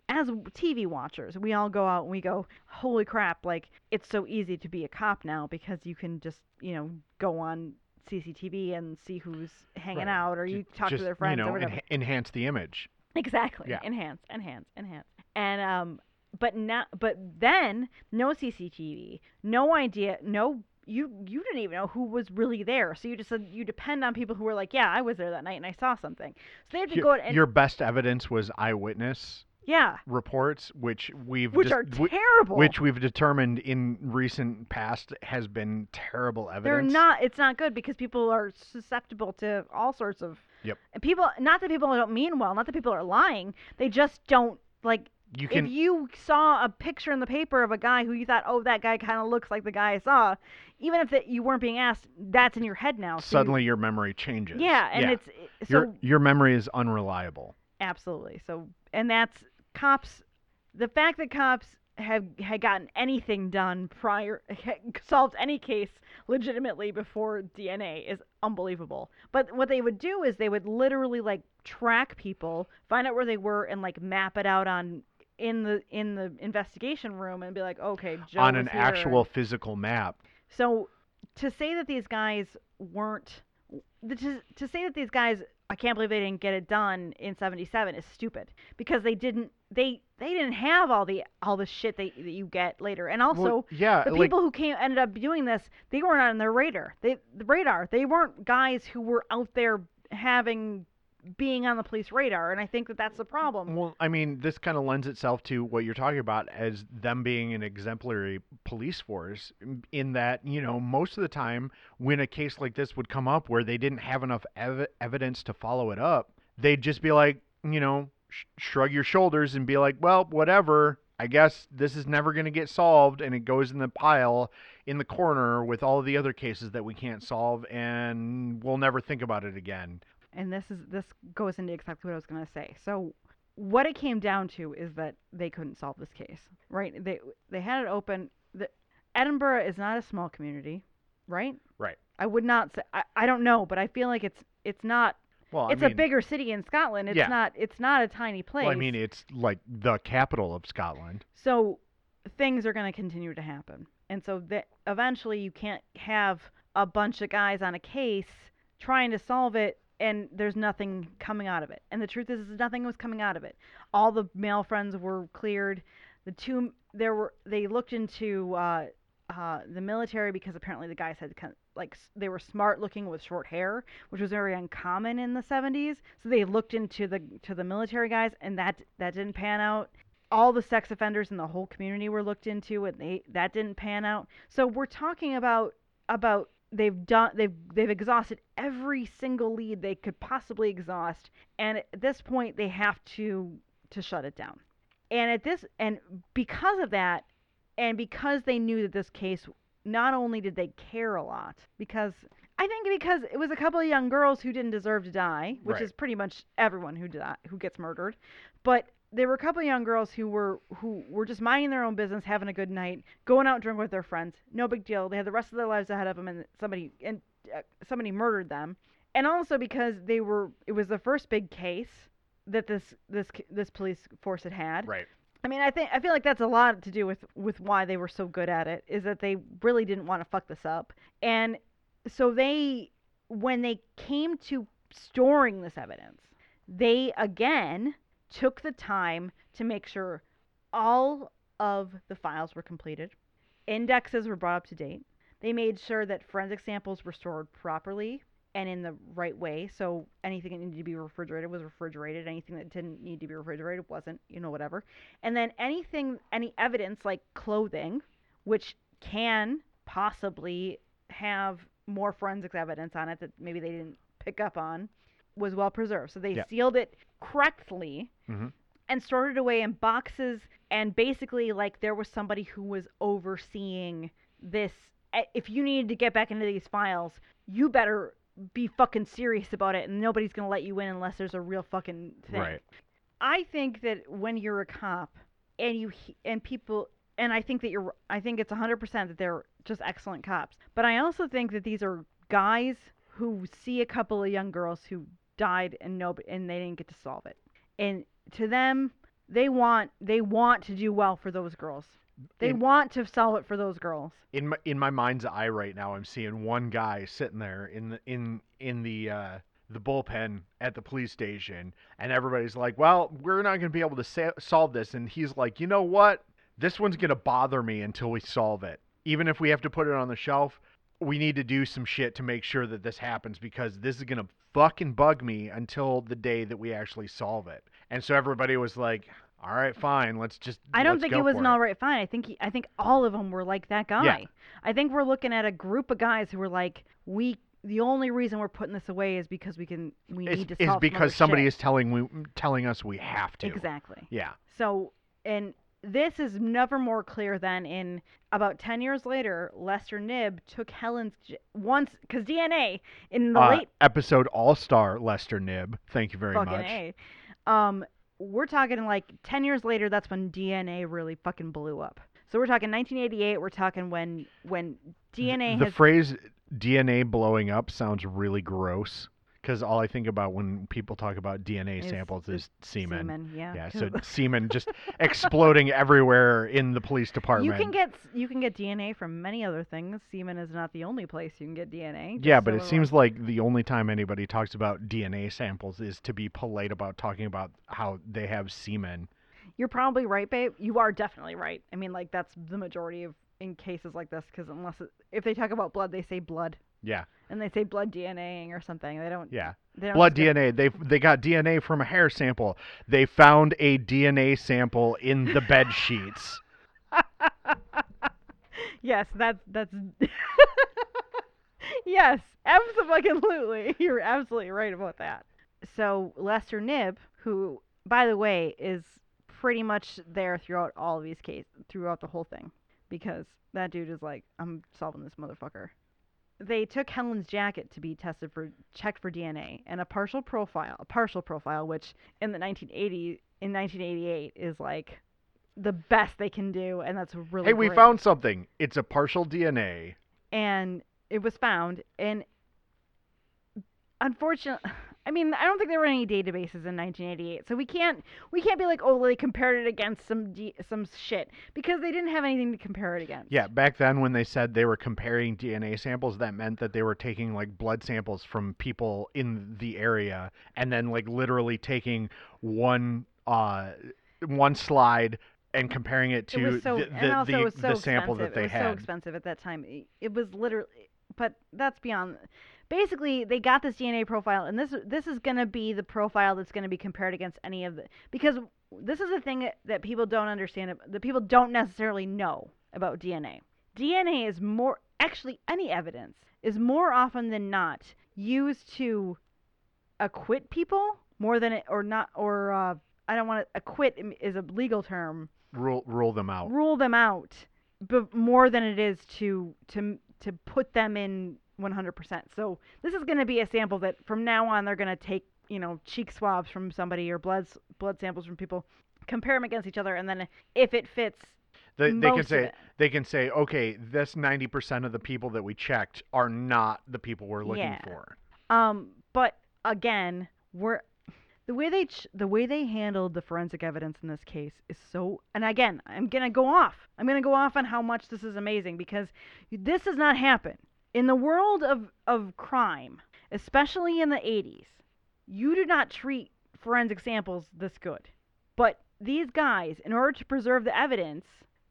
as TV watchers, we all go out and we go, "Holy crap, like it's so easy to be a cop now because you can just, you know, go on CCTV and see who's hanging Right. out or you talk just, to their friends you know, or whatever." enha- enhance the image. Exactly. Yeah. Enhance, enhance, enhance. And um but now but then no CCTV, no idea, no you you didn't even know who was really there. So you just said you depend on people who were like, "Yeah, I was there that night and I saw something." So they have to Your, go out and your best evidence was eyewitness yeah, reports, which we've which dis- are terrible. which we've determined in recent past has been terrible evidence. They're not it's not good because people are susceptible to all sorts of Yep. And people not that people don't mean well, not that people are lying. They just don't like You can if you saw a picture in the paper of a guy who you thought, oh, that guy kind of looks like the guy I saw, even if that you weren't being asked, that's in your head now. so you- suddenly your memory changes. yeah, and it's so your your memory is unreliable. absolutely so, and that's cops. The fact that cops have had gotten anything done prior, solved any case legitimately before DNA is unbelievable. But what they would do is they would literally like track people, find out where they were, and like map it out on in the in the investigation room and be like, okay, Joe on an here. actual physical map. So to say that these guys weren't to, to say that these guys I can't believe they didn't get it done in 77 is stupid because they didn't they they didn't have all the all the shit that, that you get later. And also well, yeah, the like people who came ended up doing this, they weren't on their radar. They the radar. They weren't guys who were out there having being on the police radar, and I think that that's the problem. Well, I mean, this kind of lends itself to what you're talking about as them being an exemplary police force, in that, you know, most of the time when a case like this would come up where they didn't have enough ev- evidence to follow it up, they'd just be like, you know, sh- shrug your shoulders and be like, well, whatever. I guess this is never going to get solved, and it goes in the pile in the corner with all the other cases that we can't solve, and we'll never think about it again. And this is this goes into exactly what I was going to say. So what it came down to is that they couldn't solve this case, right? They they had it open. The, Edinburgh is not a small community, right? Right. I would not say I, I don't know, but I feel like it's it's not Well, it's I mean, a bigger city in Scotland. It's Yeah. not it's not a tiny place. Well, I mean, it's like the capital of Scotland. So things are going to continue to happen. And so that eventually you can't have a bunch of guys on a case trying to solve it and there's nothing coming out of it. And the truth is, is nothing was coming out of it. All the male friends were cleared. The two there were they looked into uh, uh, the military because apparently the guys had like they were smart looking with short hair, which was very uncommon in the 70s. So they looked into the to the military guys, and that that didn't pan out all the sex offenders in the whole community were looked into and they that didn't pan out so we're talking about about they've done they've they've exhausted every single lead they could possibly exhaust and at this point they have to to shut it down and at this and because of that and because they knew that this case not only did they care a lot because I think because it was a couple of young girls who didn't deserve to die, which Right. is pretty much everyone who die, who gets murdered, but there were a couple of young girls who were who were just minding their own business, having a good night, going out drinking with their friends. No big deal. They had the rest of their lives ahead of them, and somebody and uh, somebody murdered them. And also because they were, it was the first big case that this this this police force had had. Right. I mean, I think I feel like that's a lot to do with with why they were so good at it is that they really didn't want to fuck this up. And so they when they came to storing this evidence, they again took the time to make sure all of the files were completed, indexes were brought up to date. They made sure that forensic samples were stored properly and in the right way. So anything that needed to be refrigerated was refrigerated. Anything that didn't need to be refrigerated wasn't, you know, whatever. And then anything, any evidence like clothing, which can possibly have more forensics evidence on it that maybe they didn't pick up on, was well preserved. So they Yeah. sealed it correctly Mhm. and stored it away in boxes. And basically, like there was somebody who was overseeing this. If you needed to get back into these files, you better be fucking serious about it, and nobody's gonna let you in unless there's a real fucking thing. Right. I think that when you're a cop and you and people and I think that you're I think it's 100% that they're just excellent cops. But I also think that these are guys who see a couple of young girls who died and no and they didn't get to solve it. And to them they want they want to do well for those girls. They In- want to solve it for those girls. in my in my mind's eye right now i'm seeing one guy sitting there in the in in the uh the bullpen at the police station and everybody's like well we're not going to be able to sa- solve this and he's like you know what this one's going to bother me until we solve it even if we have to put it on the shelf we need to do some shit to make sure that this happens because this is going to fucking bug me until the day that we actually solve it and so everybody was like all right fine let's just I don't think it was an all right fine. I think he, I think all of them were like that guy. Yeah. I think we're looking at a group of guys who were like, we. The only reason we're putting this away is because we can. We is, need to is solve some because somebody shit. is telling we telling us we have to. exactly. Yeah. So, and this is never more clear than in about 10 years later, Lester Knibb took Helen's j- once, because DNA in the Uh, late episode All Star Lester Knibb. Thank you very much. A, um, we're talking like 10 years later, that's when DNA really fucking blew up. So we're talking 1988, we're talking when, when DNA the has, phrase DNA blowing up sounds really gross because all I think about when people talk about DNA samples is semen. semen, yeah. Yeah, so semen just exploding everywhere in the police department. you can get, you can get DNA from many other things. Semen is not the only place you can get DNA. yeah, but so it seems like the only time anybody talks about DNA samples is to be polite about talking about how they have semen. You're probably right, babe. You are definitely right. I mean, like that's the majority of in cases like this, because unless it, if they talk about blood, they say blood, Yeah, and they say blood DNAing or something. They don't. yeah. They don't Blood DNA. They they got DNA from a hair sample. They found a DNA sample in the bed sheets. Yes, that's that's. yes, absolutely. You're absolutely right about that. So Lester Knibb, who, by the way, is pretty much there throughout all of these cases, throughout the whole thing, because that dude is like, I'm solving this motherfucker. They took Helen's jacket to be tested for checked for DNA and a partial profile, a partial profile, which in the 1980 in 1988 is like the best they can do, and that's really hey, we great found something. It's a partial DNA. and it was found and unfortunately I mean, I don't think there were any databases in 1988, so we can't we can't be like, oh, they compared it against some D- some shit because they didn't have anything to compare it against. Yeah, back then when they said they were comparing DNA samples, that meant that they were taking like blood samples from people in the area and then like literally taking one uh one slide and comparing it to it so the, the, the, so the sample that they it was so expensive at that time. It was literally, but that's beyond. Basically, they got this DNA profile, and this this is going to be the profile that's going to be compared against any of the because this is the thing that, that people don't understand. That people don't necessarily know about DNA. DNA is more actually any evidence is more often than not used to acquit people more than it or not or uh, I don't want to acquit is a legal term Rule rule them out. rule them out but more than it is to to to put them in 100%. So this is going to be a sample that from now on they're going to take, you know, cheek swabs from somebody or blood blood samples from people, compare them against each other and then if it fits They, they can say they can say, okay, this ninety percent of the people that we checked are not the people we're looking Yeah. for. Um, but again, we're the way they ch- the way they handled the forensic evidence in this case is so. And again, I'm gonna go off. I'm gonna go off on how much this is amazing because this does not happen in the world of of crime, especially in the 80s. You do not treat forensic samples this good. But these guys, in order to preserve the evidence,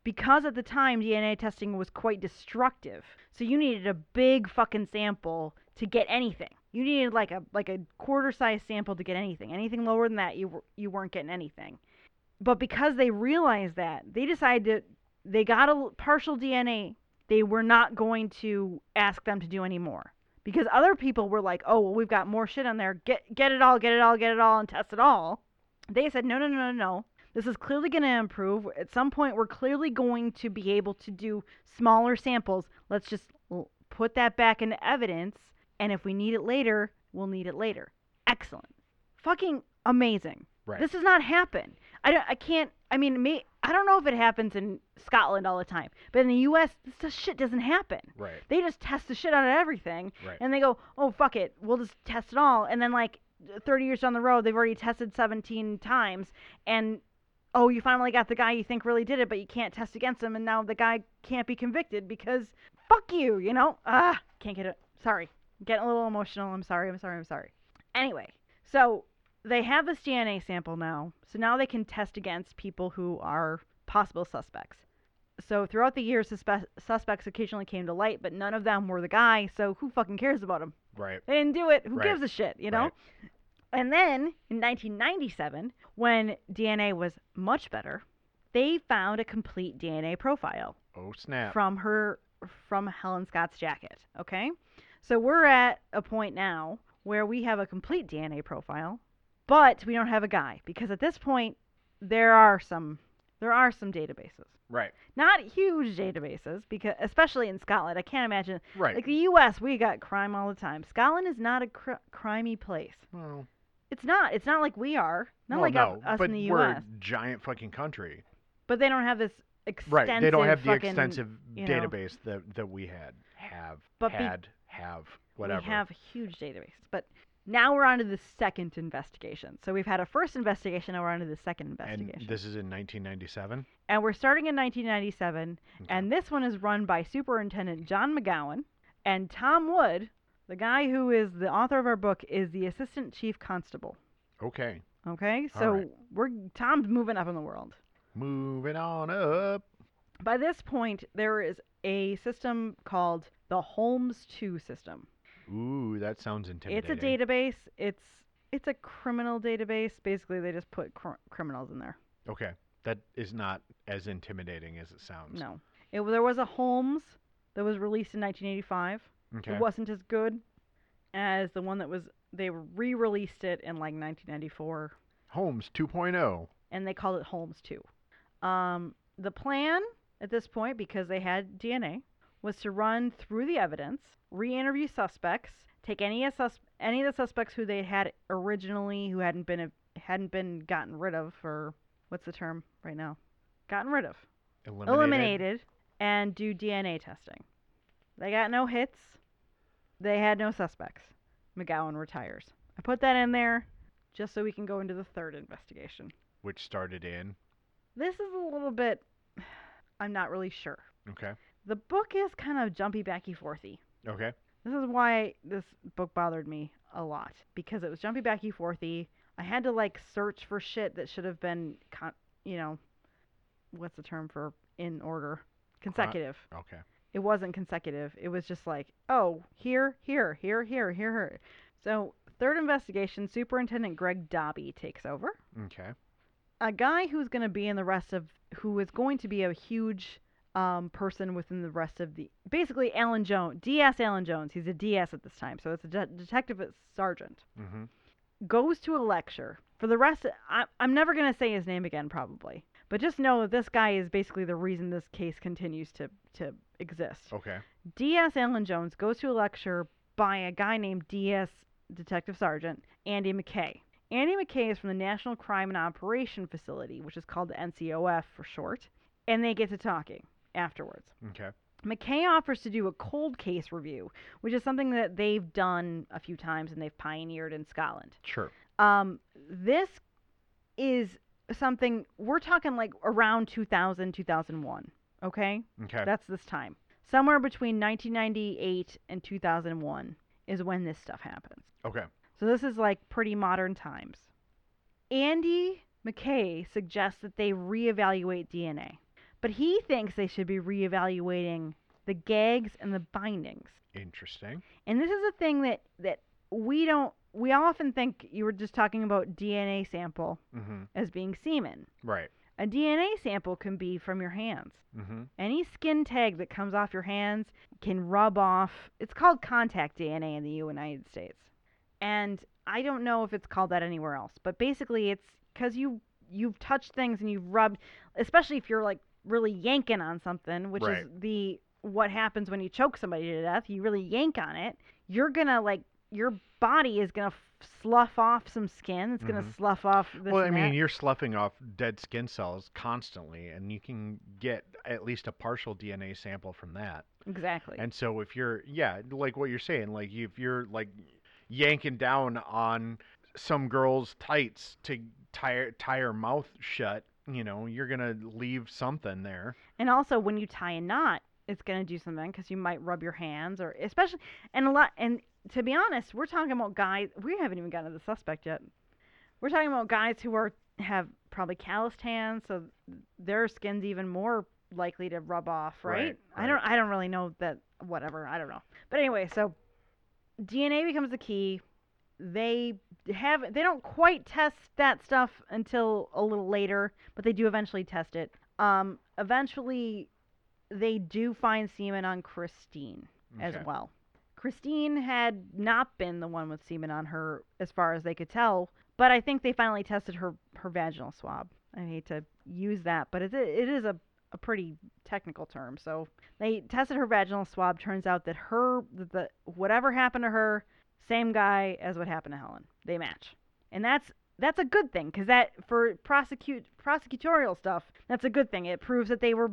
because at the time DNA testing was quite destructive, so you needed a big fucking sample to get anything. You needed like a like a quarter size sample to get anything. Anything lower than that, you you weren't getting anything. But because they realized that, they decided to they got a partial DNA. They were not going to ask them to do any more because other people were like, "Oh, well, we've got more shit on there. Get get it all, get it all, get it all, and test it all." They said, "No, no, no, no, no. This is clearly going to improve. At some point, we're clearly going to be able to do smaller samples. Let's just put that back into evidence, and if we need it later, we'll need it later." Excellent. Fucking amazing. Right. This does not happen. I don't. I can't. I mean, me. I don't know if it happens in Scotland all the time, but in the U.S., this shit doesn't happen. right. They just test the shit out of everything, Right. and they go, "Oh fuck it, we'll just test it all." And then like 30 years down the road, they've already tested 17 times, and oh, you finally got the guy you think really did it, but you can't test against him, and now the guy can't be convicted because fuck you, you know? Ah, can't get it. Sorry. Getting a little emotional. I'm sorry. I'm sorry. I'm sorry. Anyway, so they have this DNA sample now, so now they can test against people who are possible suspects. So throughout the years, suspe- suspects occasionally came to light, but none of them were the guy. So who fucking cares about him? Right. They didn't do it. Who Right. gives a shit, you know? Right. And then in 1997, when DNA was much better, they found a complete DNA profile Oh snap. from her from Helen Scott's jacket. Okay, so we're at a point now where we have a complete DNA profile, but we don't have a guy because at this point there are some there are some databases. right. Not huge databases because especially in Scotland, I can't imagine Right. like the U.S. We got crime all the time. Scotland is not a cr- crimey place. well, It's not. It's not like we are. Not well, like no, us but in the U.S. we're a giant fucking country. But they don't have this extensive. Right. They don't have the extensive you know. database that that we had. Have. But be- had. have. Whatever. We have huge databases. But now we're on to the second investigation. So we've had a first investigation. Now we're on to the second investigation. and this is in 1997. And we're starting in 1997. Okay. And this one is run by Superintendent John McGowan. And Tom Wood, the guy who is the author of our book, is the Assistant Chief Constable. Okay. Okay, so right. we're Tom's moving up in the world. Moving on up. By this point, there is a system called the Holmes 2 system. Ooh, that sounds intimidating. It's a database. It's it's a criminal database. Basically, they just put cr- criminals in there. Okay. That is not as intimidating as it sounds. No, it, there was a Holmes that was released in 1985. Okay. It wasn't as good as the one that was. They re-released it in like 1994, Holmes oh. 2.0. and they called it Holmes 2. Um, the plan at this point, because they had DNA, was to run through the evidence, re-interview suspects, take any of sus- any of the suspects who they had originally who hadn't been hadn't been gotten rid of, or what's the term right now? Gotten rid of, Eliminated. eliminated, and do DNA testing. They got no hits. They had no suspects. McGowan retires. I put that in there just so we can go into the third investigation. Which started in. This is a little bit. I'm not really sure. Okay. The book is kind of jumpy backy forthy. Okay. This is why this book bothered me a lot because it was jumpy backy forthy. I had to like search for shit that should have been, con- you know, what's the term for in order? Consecutive. Okay. It wasn't consecutive. It was just like, oh, here, here, here, here, here, here. So, third investigation, Superintendent Greg Dobby takes over. Okay. a guy who's going to be in the rest of who is going to be a huge um, person within the rest of the basically Alan Jones, DS Alan Jones. He's a DS at this time, so it's a de- detective sergeant. Mm-hmm. Goes to a lecture for the rest. I, I'm never going to say his name again, probably, but just know that this guy is basically the reason this case continues to to exist. Okay. DS Alan Jones goes to a lecture by a guy named DS Detective Sergeant Andy McKay. Andy McKay is from the National Crime and Operation Facility, which is called the NCOF for short, and they get to talking afterwards. Okay. McKay offers to do a cold case review, which is something that they've done a few times and they've pioneered in Scotland. Sure. Um, this is something we're talking like around 2000, 2001. Okay? Okay. That's this time. Somewhere between 1998 and 2001 is when this stuff happens. okay. So this is like pretty modern times. Andy McKay suggests that they reevaluate DNA, but he thinks they should be reevaluating the gags and the bindings. Interesting. And this is a thing that that we don't we often think you were just talking about DNA sample Mm-hmm. as being semen. Right. A DNA sample can be from your hands. Mm-hmm. Any skin tag that comes off your hands can rub off. It's called contact DNA in the United States. And I don't know if it's called that anywhere else, but basically it's cuz you you've touched things and you've rubbed, especially if you're like really yanking on something, which Right. is the what happens when you choke somebody to death. You really yank on it, you're going to like your body is going to slough off some skin. It's going Mhm. to slough off well, I mean, that. you're sloughing off dead skin cells constantly, and you can get at least a partial DNA sample from that. exactly. And so, if you're, yeah, like what you're saying, like if you're like yanking down on some girl's tights to tie tie her mouth shut, you know, you're gonna leave something there. And also, when you tie a knot, it's gonna do something because you might rub your hands, or especially, and a lot. And to be honest, we're talking about guys. We haven't even gotten to the suspect yet. We're talking about guys who are have probably calloused hands, so their skin's even more likely to rub off, right? Right, I don't. I don't really know that. Whatever. I don't know. But anyway, so DNA becomes the key. They have. They don't quite test that stuff until a little later, but they do eventually test it. Um, eventually, they do find semen on Christine as well. Christine had not been the one with semen on her, as far as they could tell. But I think they finally tested her her vaginal swab. I hate to use that, but it it is a a pretty technical term. So they tested her vaginal swab. Turns out that her that the whatever happened to her, same guy as what happened to Helen. They match, and that's that's a good thing because that for prosecute prosecutorial stuff, that's a good thing. It proves that they were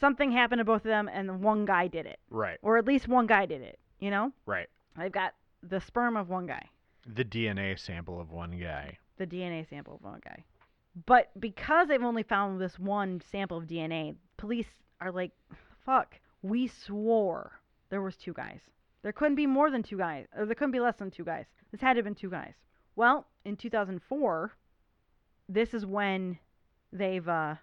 something happened to both of them, and one guy did it, Right, or at least one guy did it. You know, right. they've got the sperm of one guy, The DNA sample of one guy. the DNA sample of one guy. But because they've only found this one sample of DNA, police are like, "Fuck, we swore there was two guys. There couldn't be more than two guys, or there couldn't be less than two guys. This had to have been two guys." Well, in 2004, this is when they've uh,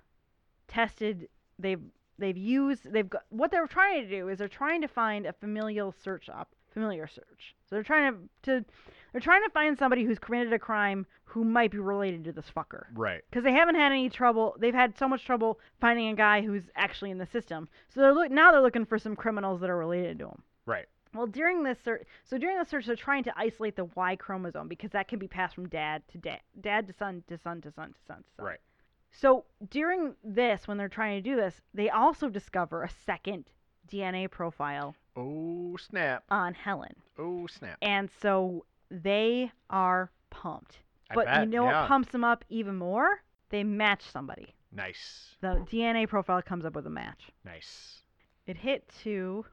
tested. They've they've used. They've got what they're trying to do is they're trying to find a familial search op, familiar search. So they're trying to to they're trying to find somebody who's committed a crime who might be related to this fucker Right. because they haven't had any trouble. They've had so much trouble finding a guy who's actually in the system. So they're look now they're looking for some criminals that are related to him. Right. Well, during this search, so during the search, they're trying to isolate the Y chromosome because that can be passed from dad to dad, dad to son to son to son to son to son. Right. So during this, when they're trying to do this, they also discover a second DNA profile Oh snap. on Helen, Oh snap. and so they are pumped. I But bet. you know yeah. what pumps them up even more? They match somebody. Nice. The DNA profile comes up with a match. Nice. It hit to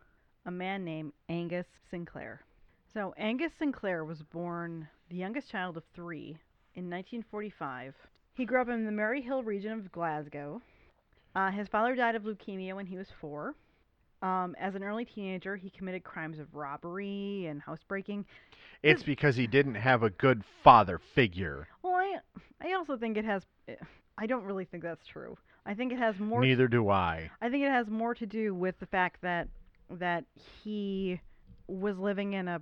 a man named Angus Sinclair. So Angus Sinclair was born the youngest child of three in 1945. He grew up in the Maryhill region of Glasgow. Uh, his father died of leukemia when he was four. Um, as an early teenager, he committed crimes of robbery and housebreaking. It's because he didn't have a good father figure. Well, I, I also think it has. I don't really think that's true. I think it has more. Neither do I. I think it has more to do with the fact that that he was living in a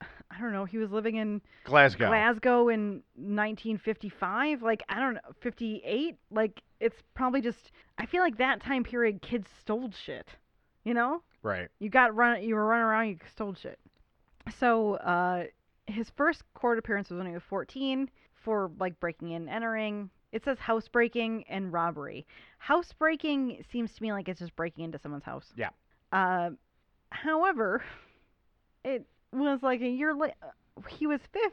I don't know, he was living in Glasgow. Glasgow in 1955, like I don't know, 58, like it's probably just I feel like that time period kids stole shit. You know? right. You got run you were running around, you stole shit. So, uh his first court appearance was when he was 14 for like breaking and entering. It says housebreaking and robbery. Housebreaking seems to me like it's just breaking into someone's house. Yeah. Uh, however, it was like a year later. He was 15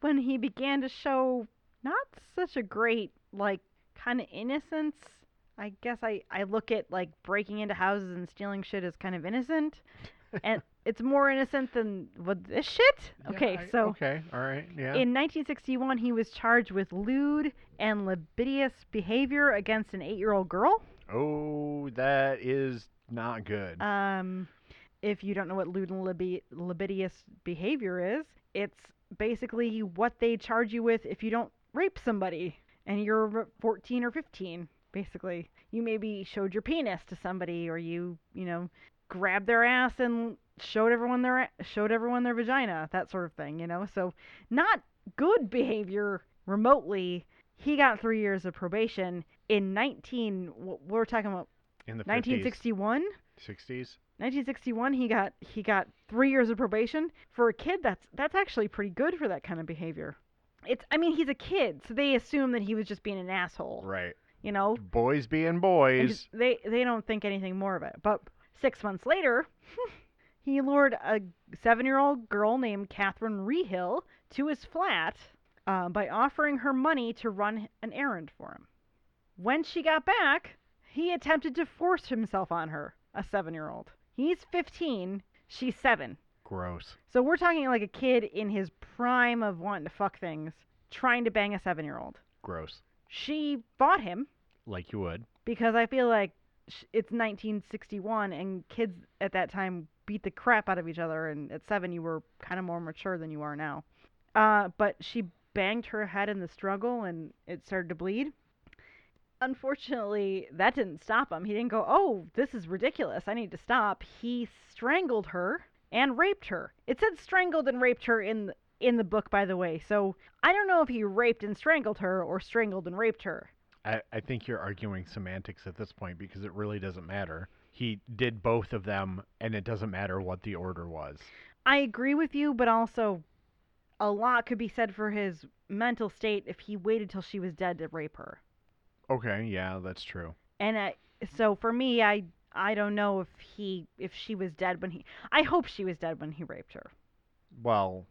when he began to show not such a great like kind of innocence. I guess I I look at like breaking into houses and stealing shit as kind of innocent, and it's more innocent than what this shit. Yeah, Okay, I- so. Okay. All right. Yeah. In 1961, he was charged with lewd and libidinous behavior against an eight-year-old girl. oh, that is not good. Um, if you don't know what lewd and libi- libidinous behavior is, it's basically what they charge you with if you don't rape somebody and you're 14 or 15. Basically, you maybe showed your penis to somebody, or you, you know, grabbed their ass and showed everyone their showed everyone their vagina, that sort of thing. You know, so not good behavior remotely. He got three years of probation in 19. We're talking about In the 1961. 60s. 1961 he got he got 3 years of probation for a kid that's that's actually pretty good for that kind of behavior. It's I mean he's a kid so they assume that he was just being an asshole, Right. you know. Boys being boys. just- they they don't think anything more of it. But 6 months later he lured a 7-year-old girl named Catherine Reehill to his flat uh, by offering her money to run an errand for him. When she got back, he attempted to force himself on her, a 7-year-old. He's 15, she's 7. Gross. So we're talking like a kid in his prime of wanting to fuck things, trying to bang a 7-year-old. Gross. she fought him Like you would. because I feel like it's 1961 and kids at that time beat the crap out of each other. And at seven, you were kind of more mature than you are now. Uh, but she banged her head in the struggle and it started to bleed. Unfortunately, that didn't stop him. He didn't go, "Oh, this is ridiculous. I need to stop." He strangled her and raped her. It said strangled and raped her in the, in the book, by the way. So I don't know if he raped and strangled her or strangled and raped her. I, I think you're arguing semantics at this point because it really doesn't matter. He did both of them, and it doesn't matter what the order was. I agree with you, but also a lot could be said for his mental state if he waited till she was dead to rape her. Okay, yeah, that's true. And I, so for me, I I don't know if he if she was dead when he. I hope she was dead when he raped her Well,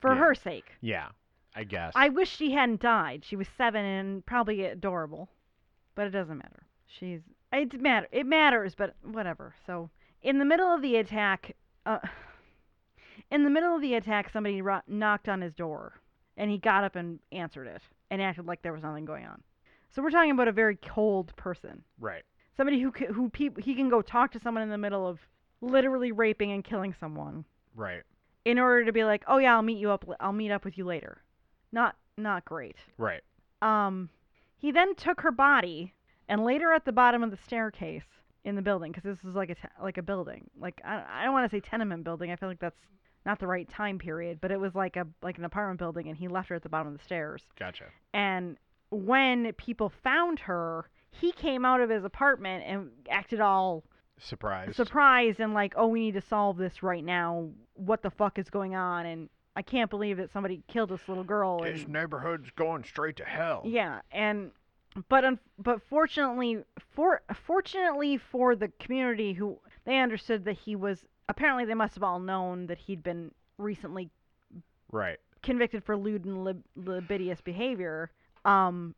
for Yeah. her sake. yeah, I guess. I wish she hadn't died. She was seven and probably adorable, but it doesn't matter. She's it matter it matters, but whatever. So in the middle of the attack, uh, in the middle of the attack, somebody ro- knocked on his door, and he got up and answered it and acted like there was nothing going on. So we're talking about a very cold person, right. somebody who c- who peop he can go talk to someone in the middle of literally raping and killing someone Right. in order to be like, oh yeah, I'll meet you up. I'll meet up with you later. Not not great. Right. Um, he then took her body and laid her at the bottom of the staircase in the building because this is like a te- like a building. Like I, I don't want to say tenement building. I feel like that's not the right time period, but it was like a like an apartment building, and he left her at the bottom of the stairs. Gotcha. And when people found her, he came out of his apartment and acted all Surprised. surprised and like, oh, we need to solve this right now. What the fuck is going on? And I can't believe that somebody killed this little girl. This and- neighborhood's going straight to hell. yeah, and but un- but fortunately for fortunately for the community who they understood that he was apparently they must have all known that he'd been recently Right. convicted for lewd and lib- libidinous behavior. Um,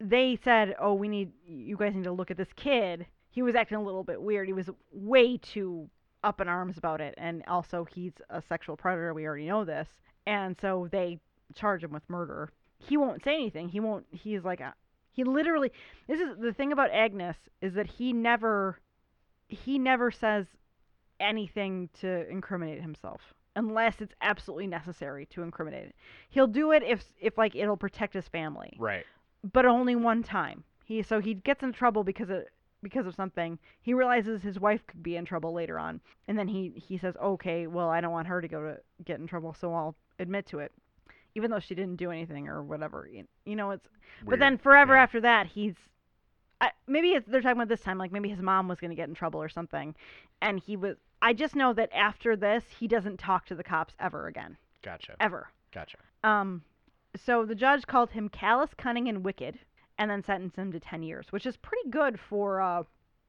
they said, "Oh, we need you guys need to look at this kid. He was acting a little bit weird. He was way too up in arms about it, and also he's a sexual predator. We already know this, and so they charge him with murder. He won't say anything. He won't. He's like a, he literally. This is the thing about Agnes is that he never he never says anything to incriminate himself unless it's absolutely necessary to incriminate it. He'll do it if if like it'll protect his family, Right. but only one time. He so he gets in trouble because of because of something. He realizes his wife could be in trouble later on, and then he he says, "Okay, well, I don't want her to go to get in trouble, so I'll admit to it." Even though she didn't do anything or whatever, you, you know, it's but then forever Yeah. after that, he's I, maybe it's, they're talking about this time, like maybe his mom was going to get in trouble or something, and he was. I just know that after this, he doesn't talk to the cops ever again, Gotcha. ever. Gotcha. Um, so the judge called him callous, cunning, and wicked, and then sentenced him to ten years, which is pretty good for. Uh,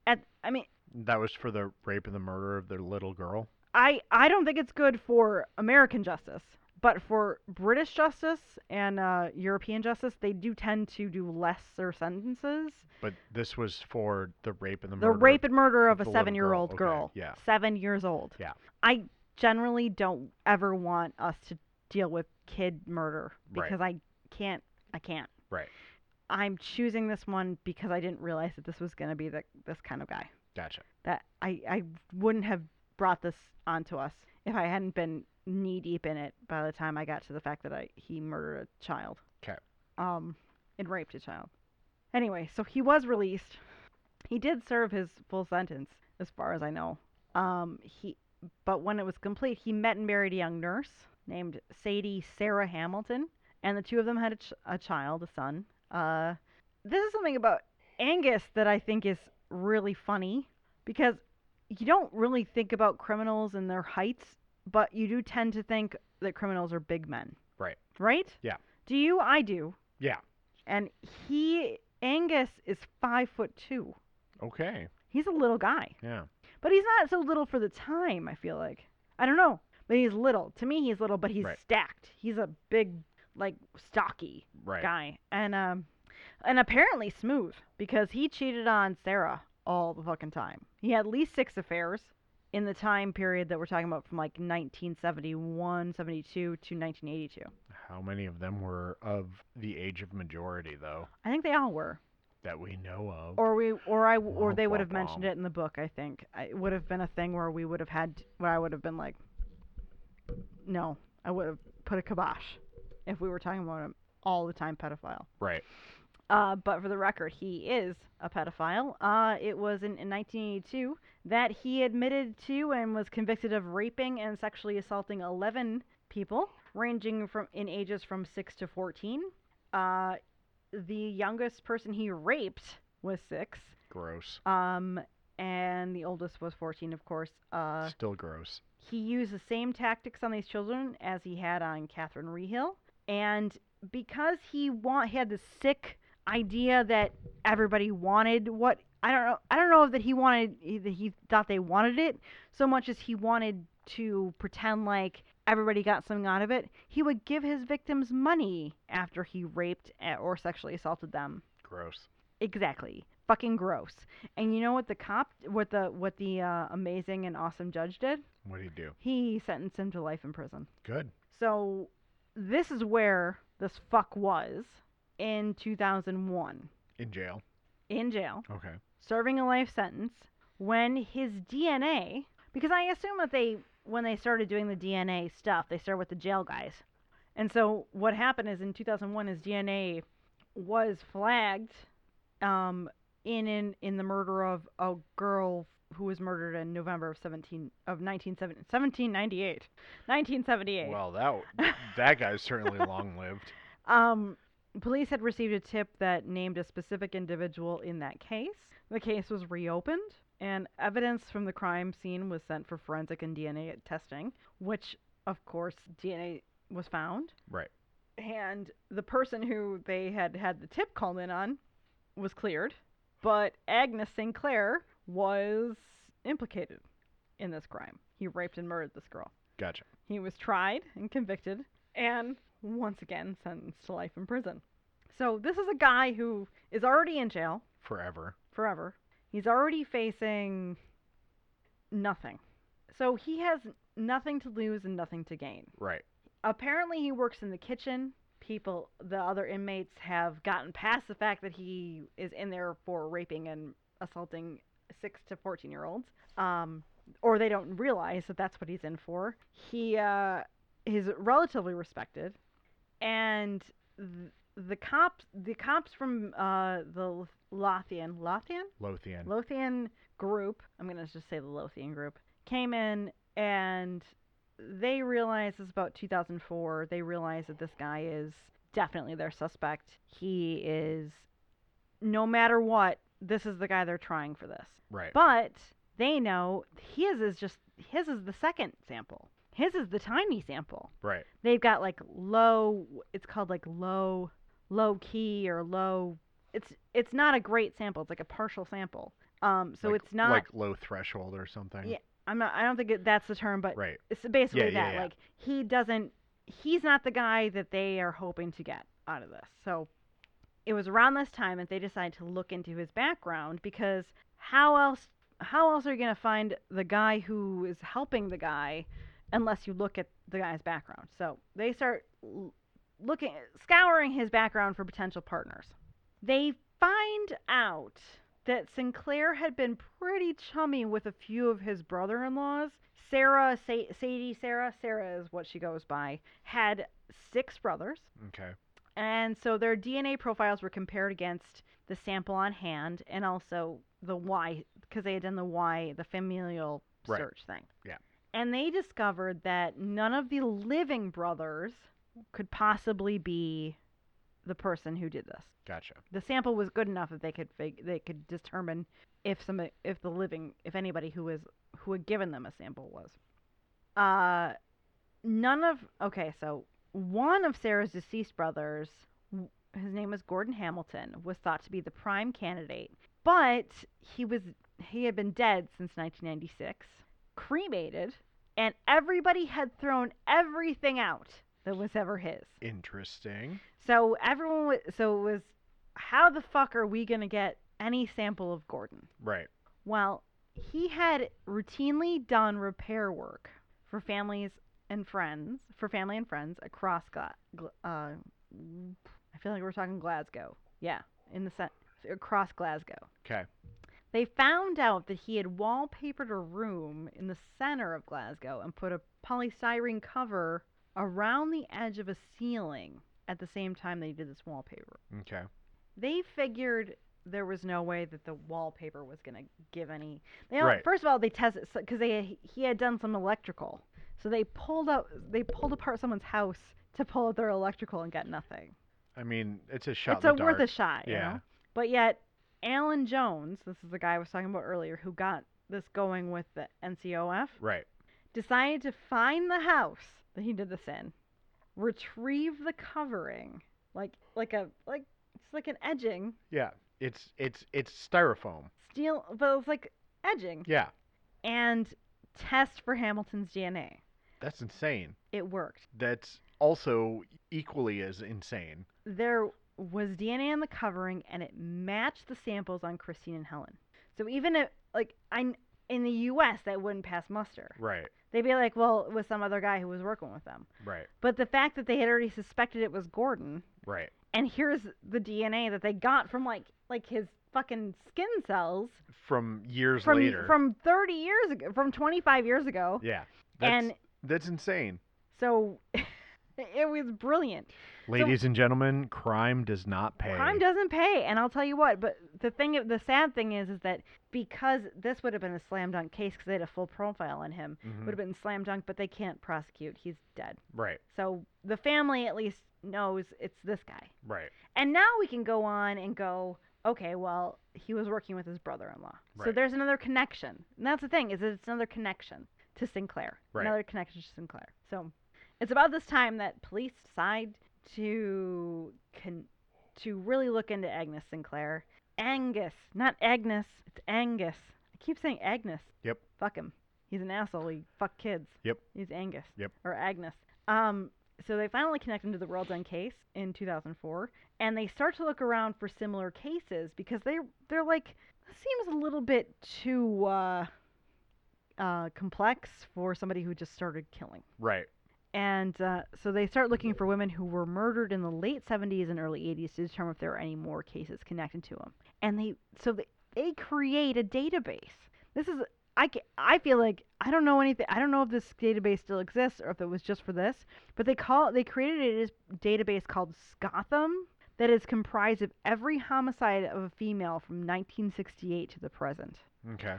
at I mean, That was for the rape and the murder of their little girl. I I don't think it's good for American justice, but for British justice and uh, European justice, they do tend to do lesser sentences. But this was for the rape and the The murder. The rape and murder of of a seven-year-old girl. girl. Okay, yeah. Seven years old. Yeah. I generally don't ever want us to deal with kid murder Right. because I can't. I can't. Right. I'm choosing this one because I didn't realize that this was going to be the, this kind of guy. Gotcha. That I, I wouldn't have brought this onto us if I hadn't been knee deep in it by the time I got to the fact that I he murdered a child. 'Kay. Um, and raped a child. Anyway, so he was released. He did serve his full sentence, as far as I know. Um, he, but when it was complete, he met and married a young nurse named Sadie Sarah Hamilton, and the two of them had a, ch- a child, a son. Uh, this is something about Angus that I think is really funny because you don't really think about criminals and their heights, but you do tend to think that criminals are big men. Right. Right? Yeah. Do you? I do. Yeah. And he, Angus, is five foot two. Okay. He's a little guy, Yeah. but he's not so little for the time. I feel like I don't know, but he's little. To me, he's little, but he's Right. stacked. He's a big, like stocky Right. guy, and um, and apparently smooth because he cheated on Sarah all the fucking time. He had at least six affairs, in the time period that we're talking about from like 1971, 72 to 1982. How many of them were of the age of majority, though, I think they all were. that we know of? Or we, or I, or they would have mentioned it in the book. I think it would have been a thing where we would have had, where I would have been like, no, I would have put a kibosh if we were talking about him all the time pedophile. right. Uh, but for the record, he is a pedophile. Uh, it was in, in 1982 that he admitted to and was convicted of raping and sexually assaulting 11 people, ranging from in ages from 6 to 14. Uh, the youngest person he raped was 6, Gross. um, and the oldest was 14, of course. Uh, Still gross. he used the same tactics on these children as he had on Catherine Reehill, and because he want he had this sick idea that everybody wanted what I don't know I don't know that he wanted that he thought they wanted it so much as he wanted to pretend like everybody got something out of it. He would give his victims money after he raped eh, or sexually assaulted them. Gross. Exactly. Fucking gross. And you know what the cop what the what the uh, amazing and awesome judge did? What did he do? He sentenced him to life in prison. Good. So this is where this fuck was in 2001 In jail. in jail, Okay. serving a life sentence when his DNA because I assume that they when they started doing the DNA stuff, they started with the jail guys. And so what happened is in 2001 his DNA was flagged um in in in the murder of a girl who was murdered in November of 17 of 1970, 1798. 1978. Well, that that guy's certainly long lived. Um, police had received a tip that named a specific individual in that case. The case was reopened, and evidence from the crime scene was sent for forensic and DNA testing, which, of course, DNA was found. Right. And the person who they had had the tip called in on was cleared, but Agnes Sinclair was implicated in this crime. He raped and murdered this girl. Gotcha. He was tried and convicted and once again sentenced to life in prison. So this is a guy who is already in jail Forever. forever. He's already facing nothing. So he has nothing to lose and nothing to gain. Right. Apparently he works in the kitchen. People the other inmates have gotten past the fact that he is in there for raping and assaulting 6 to 14 year olds. Um or they don't realize that that's what he's in for. He uh is relatively respected and th- the cops the cops from uh the Lothian Lothian Lothian. Lothian group, I'm going to just say the Lothian group, came in and they realized this is about 2004. They realized that this guy is definitely their suspect. He is, no matter what, this is the guy they're trying for this. right. But they know his is just, his is the second sample. His is the tiny sample right. they've got like low it's called like low low key or low it's it's not a great sample it's like a partial sample um so Like- it's not like low threshold or something. Yeah, i'm not i don't think it, that's the term but Right. it's basically Yeah, yeah, that yeah. like he doesn't he's not the guy that they are hoping to get out of this so it was around this time that they decided to look into his background because how else how else are you going to find the guy who is helping the guy unless you look at the guy's background so they start looking scouring his background for potential partners they find out that Sinclair had been pretty chummy with a few of his brother-in-laws. Sarah, Sa- Sadie, Sarah, Sarah is what she goes by, had six brothers, Okay. and so their DNA profiles were compared against the sample on hand and also the Y, because they had done the Y, the familial Right. search thing. Yeah. And they discovered that none of the living brothers could possibly be the person who did this Gotcha. the sample was good enough that they could fig- they could determine if some if the living if anybody who was who had given them a sample was. Uh, none of okay, so one of Sarah's deceased brothers, his name was Gordon Hamilton, was thought to be the prime candidate, but he was he had been dead since 1996, cremated, and everybody had thrown everything out that was ever his. Interesting. So everyone, wa so it was, how the fuck are we gonna get any sample of Gordon? Right. Well, he had routinely done repair work for families and friends, for family and friends across Gla- Gl- uh, I feel like we're talking Glasgow. Yeah, in the set across Glasgow. Okay. They found out that he had wallpapered a room in the center of Glasgow and put a polystyrene cover around the edge of a ceiling at the same time they did this wallpaper. Okay. They figured there was no way that the wallpaper was going to give any. They don't- Right. First of all, they tested because they he had done some electrical, so they pulled out they pulled apart someone's house to pull out their electrical and got nothing. I mean, it's a shot it's a the worth a shot, you Yeah. know. But yet, Alan Jones, this is the guy I was talking about earlier, who got this going with the NCOF, Right. decided to find the house that he did this in, retrieve the covering, like like a like it's like an edging, Yeah. It's it's it's styrofoam. steel, but it was like edging, Yeah. and test for Hamilton's DNA. That's insane. It worked. That's also equally as insane. there was DNA on the covering and it matched the samples on Christine and Helen. So even if like I in the US that wouldn't pass muster. Right. They'd be like, well, it was some other guy who was working with them. Right. But the fact that they had already suspected it was Gordon Right. and here's the DNA that they got from like like his fucking skin cells From years from later. from 30 years ago, from 25 years ago. yeah. That's and that's insane. so it was brilliant. Ladies and gentlemen, crime does not pay. Crime doesn't pay, and I'll tell you what. But the thing, the sad thing is, is that because this would have been a slam dunk case because they had a full profile on him, Mhm. would have been slam dunk, but they can't prosecute. He's dead. Right. So the family at least knows it's this guy. Right. And now we can go on and go, okay, well, he was working with his brother-in-law. right. So there's another connection. And that's the thing, is that it's another connection to Sinclair. Right. Another connection to Sinclair. So it's about this time that police decide to con- to really look into Agnes Sinclair. Angus, not Agnes, it's Angus. I keep saying Agnes. Yep. Fuck him. He's an asshole. He fuck kids. Yep. He's Angus. Yep. Or Agnes. Um, so they finally connect him to the World's End case in 2004, and they start to look around for similar cases because they they're like this seems a little bit too uh, uh, complex for somebody who just started killing. Right. And uh, so they start looking for women who were murdered in the late 70s and early 80s to determine if there are any more cases connected to them. And they so they, they create a database. This is I, I feel like I don't know anything. I don't know if this database still exists or if it was just for this, but they call they created a database called SCOTHOM that is comprised of every homicide of a female from 1968 to the present Okay.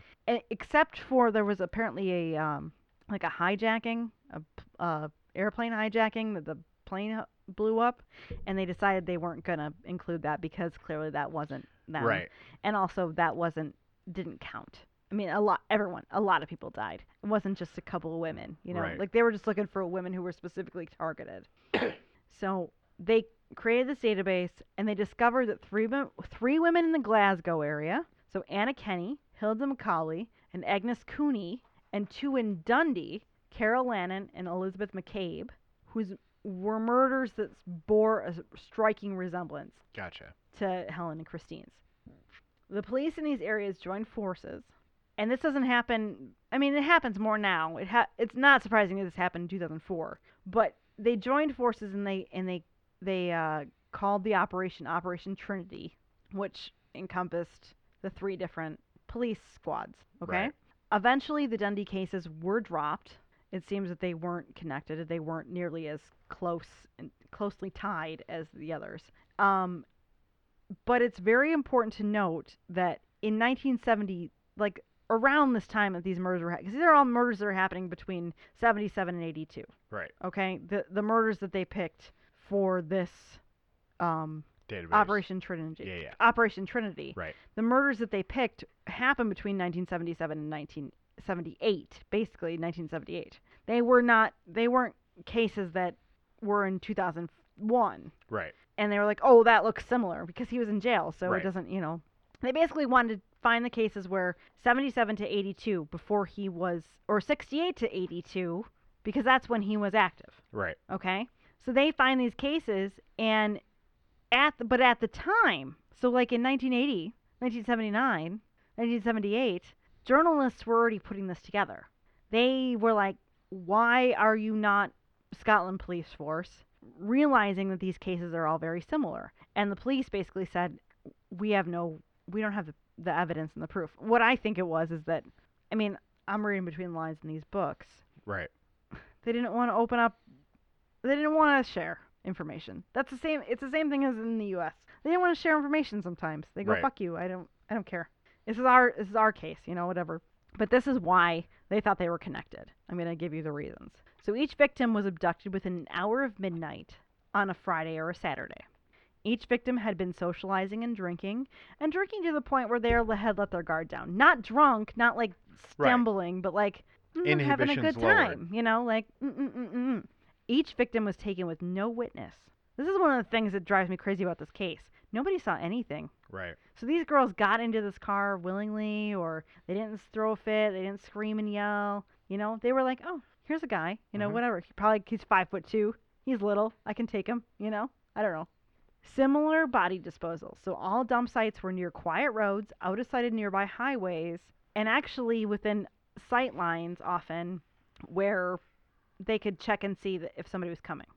except for there was apparently a um like a hijacking a uh airplane hijacking that the plane blew up and they decided they weren't going to include that because clearly that wasn't them. Right. and also that wasn't didn't count. I mean a lot everyone a lot of people died. It wasn't just a couple of women you know? Right. like they were just looking for women who were specifically targeted. So they created this database and they discovered that three three women in the Glasgow area, so Anna Kenny, Hilda McAuley, and Agnes Cooney, and two in Dundee, Carol Lannen and Elizabeth McCabe, whose were murders that bore a striking resemblance Gotcha. to Helen and Christine's. The police in these areas joined forces, and this doesn't happen. I mean, it happens more now. It ha- it's not surprising that this happened in 2004, but they joined forces and they and they they uh, called the operation Operation Trinity, which encompassed the three different police squads. Okay. Right. Eventually, the Dundee cases were dropped. It seems that they weren't connected. They weren't nearly as close and closely tied as the others. Um, but it's very important to note that in 1970, like around this time that these murders were, because these are all murders that are happening between 77 and 82. Right. Okay, the the murders that they picked for this um, Database. Operation Trinity. Yeah, yeah. Operation Trinity. Right. The murders that they picked happened between 1977 and 1978, basically 1978. They were not. They weren't cases that were in 2001 Right. and they were like, "Oh, that looks similar," because he was in jail, so Right. it doesn't, you know. They basically wanted to find the cases where 77 to 82 before he was, or 68 to 82, because that's when he was active. Right. Okay, so they find these cases, and at the, but at the time, so like in 1980, 1979, 1978, journalists were already putting this together. They were like, why are you not Scotland Police Force? Realizing that these cases are all very similar. And the police basically said, we have no, we don't have the, the evidence and the proof. What I think it was is that, I mean, I'm reading between the lines in these books. Right. They didn't want to open up, they didn't want to share information. That's the same, it's the same thing as in the U.S. They didn't want to share information sometimes. They go, Right. fuck you, I don't, I don't care. This is our, this is our case, you know, whatever. But this is why they thought they were connected. I'm going to give you the reasons. So each victim was abducted within an hour of midnight on a Friday or a Saturday. Each victim had been socializing and drinking, and drinking to the point where they had let their guard down. Not drunk, not like Right. stumbling, but like mm, having a good time. You know, like mm, mm, mm, mm, mm. each victim was taken with no witness. This is one of the things that drives me crazy about this case. Nobody saw anything. Right. So these girls got into this car willingly, or they didn't throw a fit, they didn't scream and yell. You know, they were like, "Oh, here's a guy. You know, Mhm. whatever. He probably he's five foot two. He's little. I can take him. You know, I don't know." Similar body disposal. So all dump sites were near quiet roads, out of sight of nearby highways, and actually within sight lines often, where they could check and see that if somebody was coming.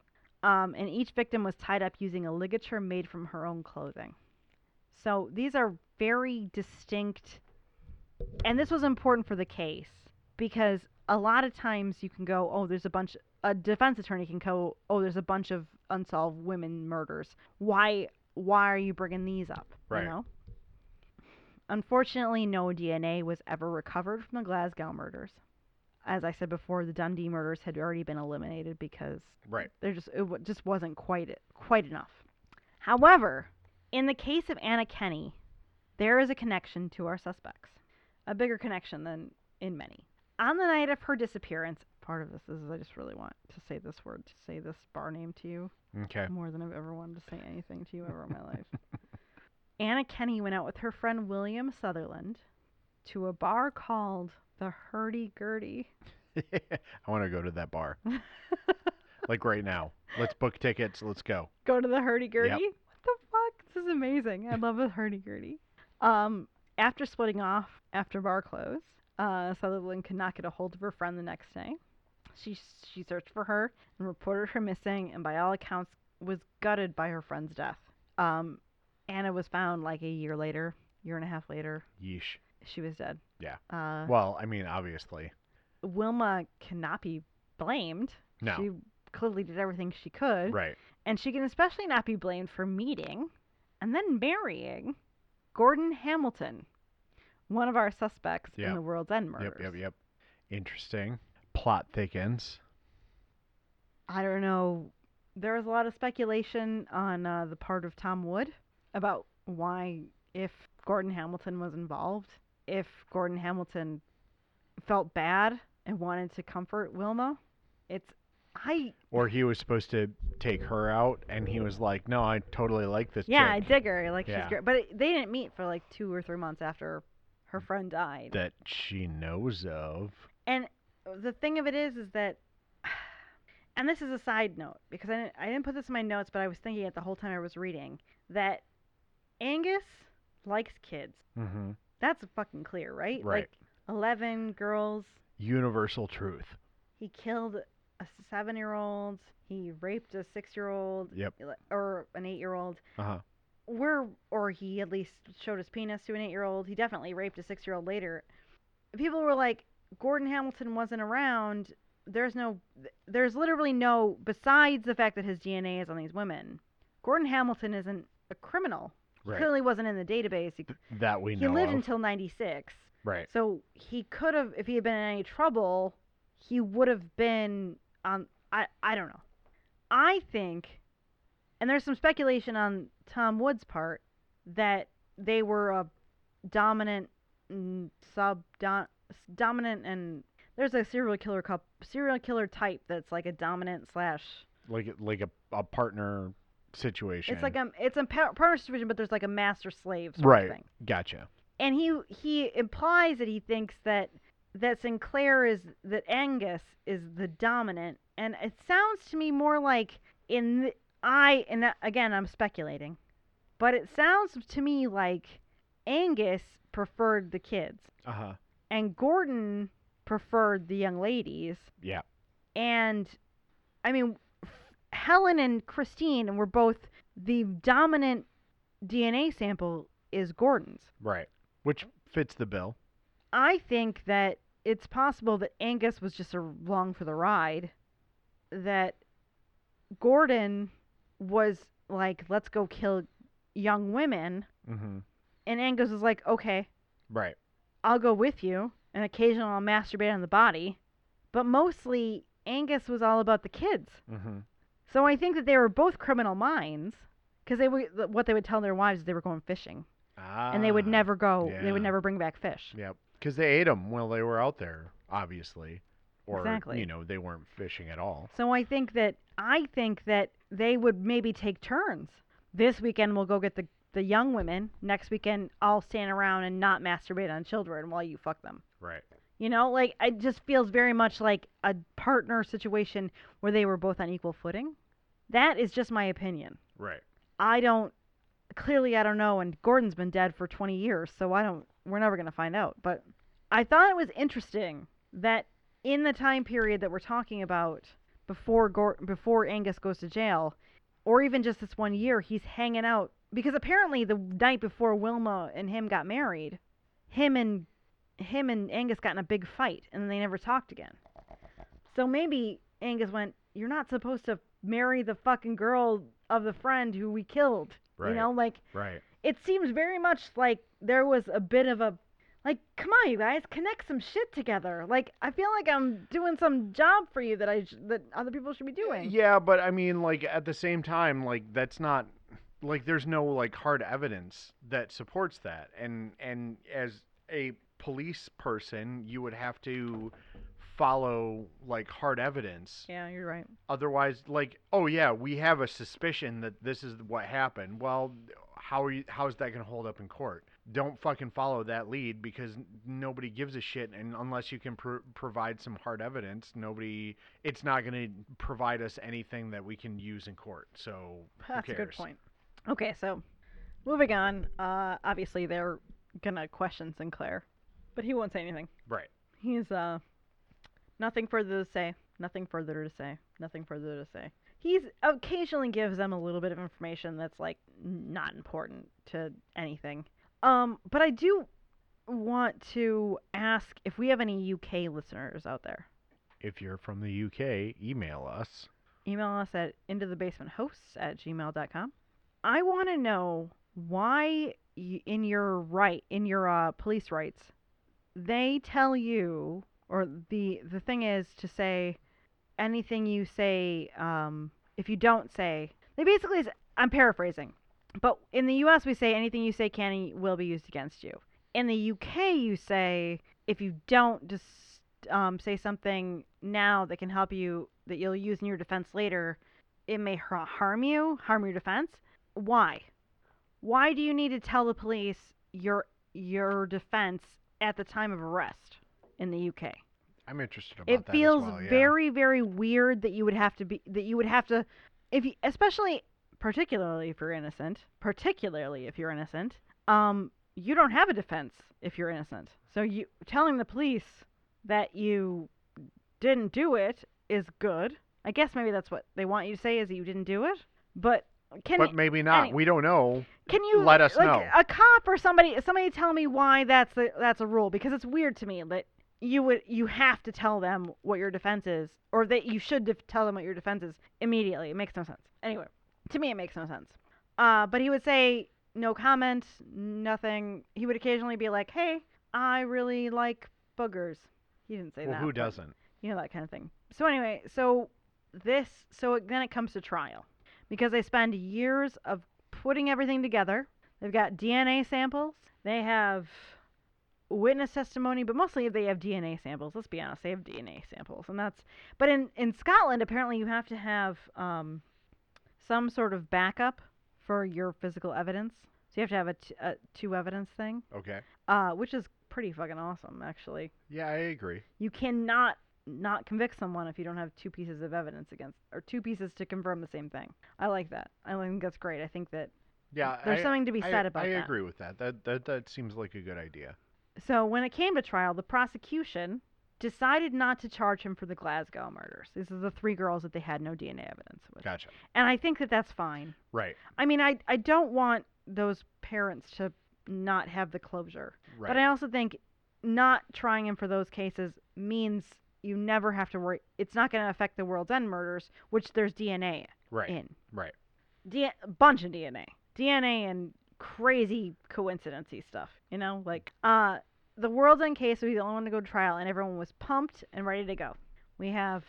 Um, and each victim was tied up using a ligature made from her own clothing. So these are very distinct, and this was important for the case because a lot of times you can go, oh, there's a bunch. A defense attorney can go, oh, there's a bunch of unsolved women murders. Why? Why are you bringing these up? Right. You know. Unfortunately, no DNA was ever recovered from the Glasgow murders. As I said before, the Dundee murders had already been eliminated because Right. there just it just wasn't quite quite enough. However, in the case of Anna Kenny, there is a connection to our suspects, a bigger connection than in many. On the night of her disappearance, part of this is I just really want to say this word, to say this bar name to you Okay. more than I've ever wanted to say anything to you ever in my life. Anna Kenny went out with her friend Wilma Sutherland to a bar called the Hurdy Gurdy. I want to go to that bar. like right now. Let's book tickets. Let's go. go to the hurdy gurdy. Yep. What the fuck? This is amazing. I love a hurdy gurdy. Um, after splitting off after bar close, uh, Sutherland could not get a hold of her friend the next day. She she searched for her and reported her missing, and by all accounts was gutted by her friend's death. Um, Anna was found like a year later, year and a half later. Yeesh. She was dead. Yeah. Uh, Well, I mean, obviously. Wilma cannot be blamed. No. She clearly did everything she could. Right. And she can especially not be blamed for meeting and then marrying Gordon Hamilton, one of our suspects Yeah. in the World's End murders. Yep, yep, yep. Interesting. Plot thickens. I don't know. There was a lot of speculation on uh, the part of Tom Wood about why, if Gordon Hamilton was involved, if Gordon Hamilton felt bad and wanted to comfort Wilma. It's I Or he was supposed to take her out, and he was like, "No, I totally like this." yeah, I dig her. Like Yeah. she's great, but it, they didn't meet for like two or three months after her friend died. that she knows of. And the thing of it is, is that, and this is a side note because I didn't, I didn't put this in my notes, but I was thinking it the whole time I was reading that Angus likes kids. Mm-hmm. That's fucking clear, right? Right. Like eleven girls. Universal truth. He killed a seven-year-old. He raped a six-year-old. Yep. Or an eight-year-old. Uh huh. We're, or he at least showed his penis to an eight-year-old. He definitely raped a six-year-old later. People were like, Gordon Hamilton wasn't around. There's no, there's literally no, besides the fact that his DNA is on these women, Gordon Hamilton isn't a criminal. He Right. clearly wasn't in the database. He, That we know. he lived of. until 96. right. So he could have, if he had been in any trouble, he would have been on. I I don't know. I think, and there's some speculation on Tom Wood's part that they were a dominant sub dom, dominant and there's a serial killer cup serial killer type that's like a dominant slash. Like like a, a partner situation. It's like a it's a par- partner situation, but there's like a master slave sort right. of thing. Gotcha. and he he implies that he thinks that that Sinclair is that Angus is the dominant, and it sounds to me more like in the, I and that, again I'm speculating, but it sounds to me like Angus preferred the kids, Uh huh. and Gordon preferred the young ladies. Yeah. And I mean, Helen and Christine were both the dominant DNA sample is Gordon's. Right. Which fits the bill. I think that it's possible that Angus was just along for the ride. That Gordon was like, let's go kill young women. Mm-hmm. And Angus was like, okay, Right. I'll go with you. And occasionally I'll masturbate on the body. But mostly, Angus was all about the kids. Mm-hmm. So I think that they were both criminal minds. Because they were, what they would tell their wives is they were going fishing. Ah. and they would never go, they would never bring back fish. Yep. Because they ate them while they were out there, obviously. Or Exactly. you know they weren't fishing at all. So I think that I think that they would maybe take turns. This weekend we'll go get the the young women. Next weekend I'll stand around and not masturbate on children while you fuck them. Right. You know, like it just feels very much like a partner situation where they were both on equal footing. That is just my opinion. Right. I don't clearly I don't know and Gordon's been dead for 20 years, so I don't we're never going to find out, but I thought it was interesting that in the time period that we're talking about before Gor- before Angus goes to jail or even just this one year he's hanging out because apparently the night before Wilma and him got married, him and him and Angus got in a big fight and they never talked again. So maybe Angus went, "You're not supposed to marry the fucking girl of the friend who we killed." Right. You know, like Right. it seems very much like there was a bit of a like come on you guys connect some shit together like i feel like i'm doing some job for you that i sh- that other people should be doing Yeah, but I mean, like at the same time, like that's not like there's no like hard evidence that supports that, and and as a police person, you would have to follow like hard evidence. yeah you're right Otherwise, like, oh yeah, we have a suspicion that this is what happened. Well, how are you? How is that going to hold up in court? Don't fucking follow that lead because nobody gives a shit, and unless you can pr- provide some hard evidence, nobody. It's not going to provide us anything that we can use in court. So that's a good point okay so moving on uh obviously they're gonna question sinclair but he won't say anything. Right. he's uh nothing further to say. Nothing further to say. Nothing further to say. He's occasionally gives them a little bit of information that's like not important to anything. Um but i do want to ask if we have any uk listeners out there. If you're from the UK, email us. email us at into the basement hosts at gmail.com i want to know why y- in your right in your uh, police rights they tell you or the the thing is to say anything you say um, if you don't say they basically I'm paraphrasing but in the us we say anything you say can and will be used against you. In the uk you say if you don't just um, say something now that can help you that you'll use in your defense later it may harm you harm your defense. Why? Why do you need to tell the police your your defense at the time of arrest in the UK? I'm interested about It that feels as well. yeah. very very weird that you would have to be that you would have to if you especially particularly if you're innocent, particularly if you're innocent, um you don't have a defense if you're innocent. So you telling the police that you didn't do it is good. I guess maybe that's what they want you to say is that you didn't do it. But can But maybe not. we don't know. can you let us like know. a cop or somebody somebody tell me why that's the that's a rule because it's weird to me that you would you have to tell them what your defense is or that you should def- tell them what your defense is immediately. It makes no sense. Anyway, to me it makes no sense. Uh, but he would say no comment, nothing. He would occasionally be like, "Hey, I really like boogers." He didn't say Well, that. who doesn't? you know that kind of thing. So anyway, so this so it- then it comes to trial because they spend years of putting everything together. They've got DNA samples. They have witness testimony, but mostly they have DNA samples. Let's be honest, they have DNA samples, and that's. But in in Scotland, apparently you have to have um, some sort of backup for your physical evidence. So you have to have a, t- a two evidence thing, Okay. uh, which is pretty fucking awesome, actually Yeah, I agree. you cannot not convict someone if you don't have two pieces of evidence against or two pieces to confirm the same thing. I like that. I think that's great. I think that Yeah, there's I, something to be I- said about I that. agree with that. That that that seems like a good idea. So when it came to trial, the prosecution decided not to charge him for the Glasgow murders. These are the three girls that they had no DNA evidence with. Gotcha. And I think that that's fine. Right. I mean, I I don't want those parents to not have the closure. Right. But I also think not trying him for those cases means you never have to worry. It's not going to affect the World's End murders, which there's DNA right. in. Right. D- a bunch of DNA. DNA and crazy coincidency stuff, you know? Like, uh, the World's End case, we the only one to go to trial, and everyone was pumped and ready to go. We have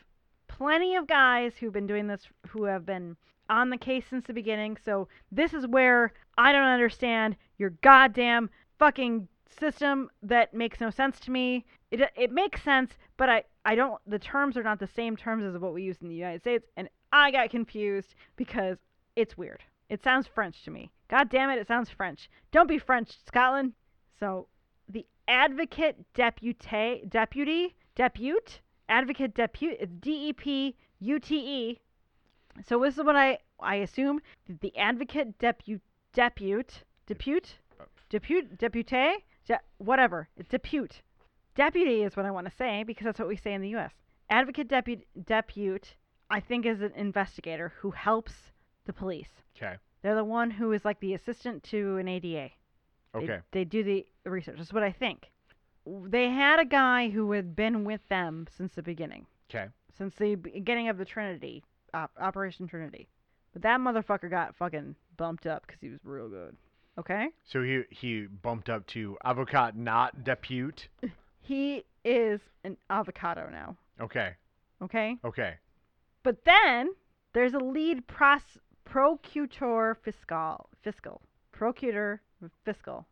plenty of guys who've been doing this, who have been on the case since the beginning. So this is where I don't understand your goddamn fucking system that makes no sense to me. It it makes sense, but I I don't. The terms are not the same terms as what we use in the United States, and I got confused because it's weird. It sounds French to me. God damn it, it sounds French. Don't be French, Scotland. So the advocate deputy deputy depute advocate depute it's D E P U T E. So this is what I I assume the advocate depute depute depute uh, depute depute de- whatever it's depute deputy is what I want to say because that's what we say in the U.S. Advocate depute depute I think is an investigator who helps the police. Okay. They're the one who is like the assistant to an ADA. They- Okay. They, do the research. That's what I think. They had a guy who had been with them since the beginning, Okay. since the beginning of the Trinity, op- Operation Trinity. But that motherfucker got fucking bumped up because he was real good. Okay? So he he bumped up to avocat, not depute. He is an avocado now. Okay. Okay? Okay. But then there's a lead pros- procutor fiscal, fiscal, procutor fiscal,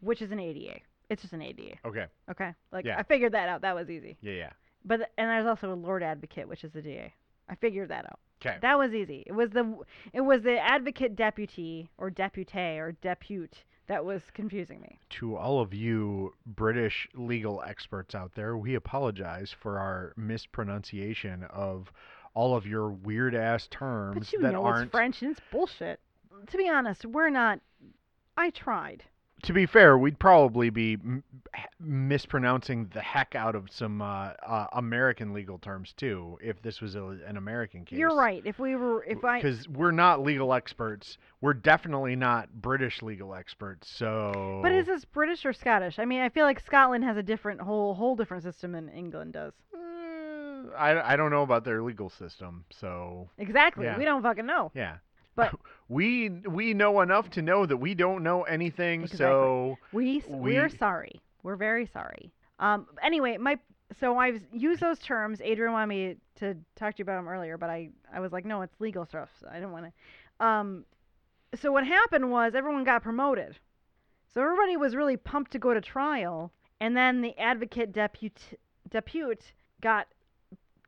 which is an ADA. It's just an ADA. Okay. Okay, like Yeah. I figured that out. That was easy. Yeah. Yeah. But th- and there's also a Lord Advocate, which is a DA. I figured that out. Okay. That was easy. It was the it was the advocate deputy or depute or depute that was confusing me. To all of you British legal experts out there, we apologize for our mispronunciation of all of your weird ass terms But you that know aren't. it's French and it's bullshit. To be honest, we're not. I tried. To be fair, we'd probably be m- mispronouncing the heck out of some uh, uh, American legal terms too, if this was a, an American case. You're right. If we were, if I, Because we're not legal experts. We're definitely not British legal experts. So. but is this British or Scottish? I mean, I feel like Scotland has a different whole whole different system than England does. Uh, I, I don't know about their legal system, so Exactly. Yeah. We don't fucking know. yeah. But- we we know enough to know that we don't know anything. So We, we are sorry. We're very sorry. Um. Anyway, my so I've used those terms. Adrian wanted me to talk to you about them earlier, but I I was like, no, it's legal stuff. So I don't want to. Um. So what happened was everyone got promoted. So everybody was really pumped to go to trial, and then the advocate depute depute got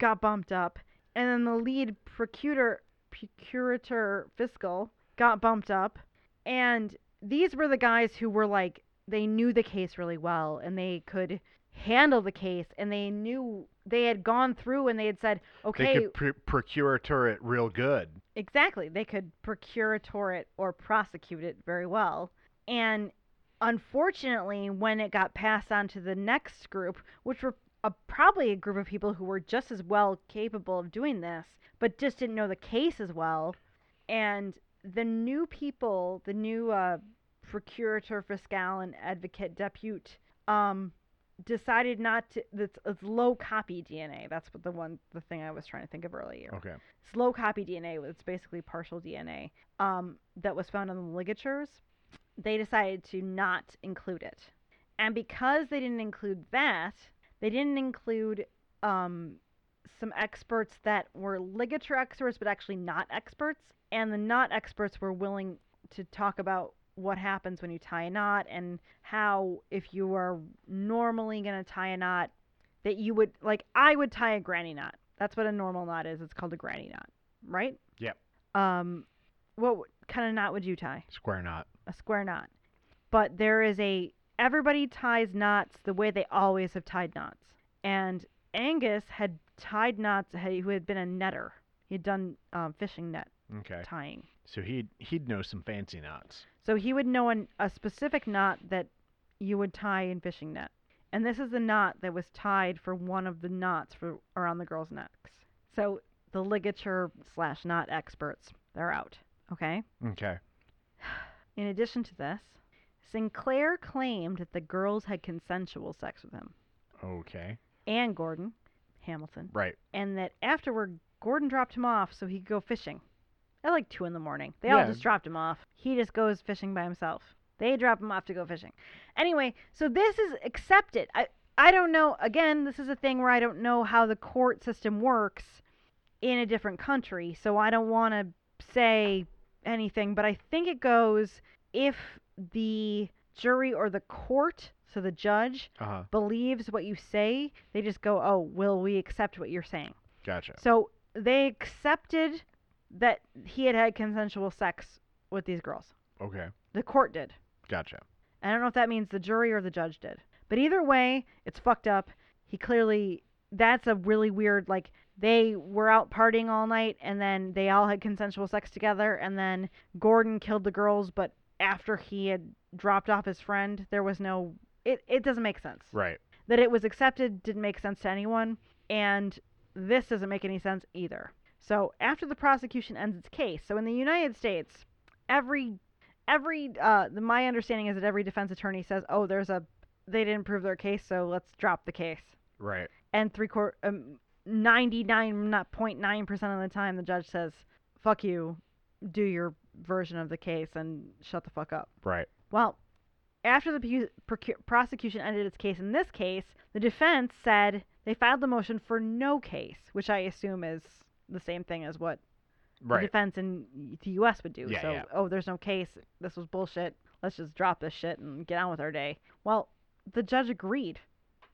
got bumped up, and then the lead procurator procurator fiscal got bumped up, and these were the guys who were like they knew the case really well and they could handle the case and they knew they had gone through and they had said okay. they could pr- procurator it real good. exactly they could procurator it or prosecute it very well and unfortunately when it got passed on to the next group which were a, probably a group of people who were just as well capable of doing this but just didn't know the case as well and the new people the new uh, procurator fiscal and advocate depute um, decided not to it's, it's low copy dna that's what the one the thing i was trying to think of earlier Okay. slow copy DNA, it's basically partial DNA, um, that was found on the ligatures, they decided to not include it. And because they didn't include that, they didn't include um, some experts that were ligature experts, but actually not experts. And the not experts were willing to talk about what happens when you tie a knot and how, if you are normally going to tie a knot, that you would, like, I would tie a granny knot. That's what a normal knot is. It's called a granny knot, right? Yep. Um, what kind of knot would you tie? Square knot. A square knot. But there is a everybody ties knots the way they always have tied knots. And Angus had tied knots. Who had been a netter. He had done um, fishing net Okay. tying. So he'd he'd know some fancy knots. So he would know an, a specific knot that you would tie in fishing net. And this is the knot that was tied for one of the knots for around the girls' necks. So the ligature slash knot experts, they're out. Okay? Okay. In addition to this, Sinclair claimed that the girls had consensual sex with him Okay. and Gordon, Hamilton, Right. and that afterward Gordon dropped him off so he could go fishing. At like two in the morning. They all Yeah. just dropped him off. He just goes fishing by himself. They drop him off to go fishing. Anyway, so this is accepted. I I don't know. Again, this is a thing where I don't know how the court system works in a different country, so I don't want to say anything. But I think it goes if the jury or the court, so the judge, Uh huh. believes what you say, they just go, "Oh, will we accept what you're saying?" Gotcha. So they accepted that he had had consensual sex with these girls. Okay. The court did. Gotcha. I don't know if that means the jury or the judge did. But either way, it's fucked up. He clearly that's a really weird like they were out partying all night and then they all had consensual sex together and then Gordon killed the girls but after he had dropped off his friend, there was no it it doesn't make sense Right. that it was accepted didn't make sense to anyone, and this doesn't make any sense either. So after the prosecution ends its case, so in the United States, every every uh, the, my understanding is that every defense attorney says, "Oh, there's a they didn't prove their case, so let's drop the case." Right. And three quarter um, ninety nine not point nine percent of the time, the judge says, "Fuck you, do your version of the case and shut the fuck up." Right. Well, after the procu- prosecution ended its case in this case, the defense said they filed the motion for no case, which I assume is the same thing as what the defense in the U.S. would do. Yeah, so, yeah. oh, there's no case. This was bullshit. Let's just drop this shit and get on with our day. Well, the judge agreed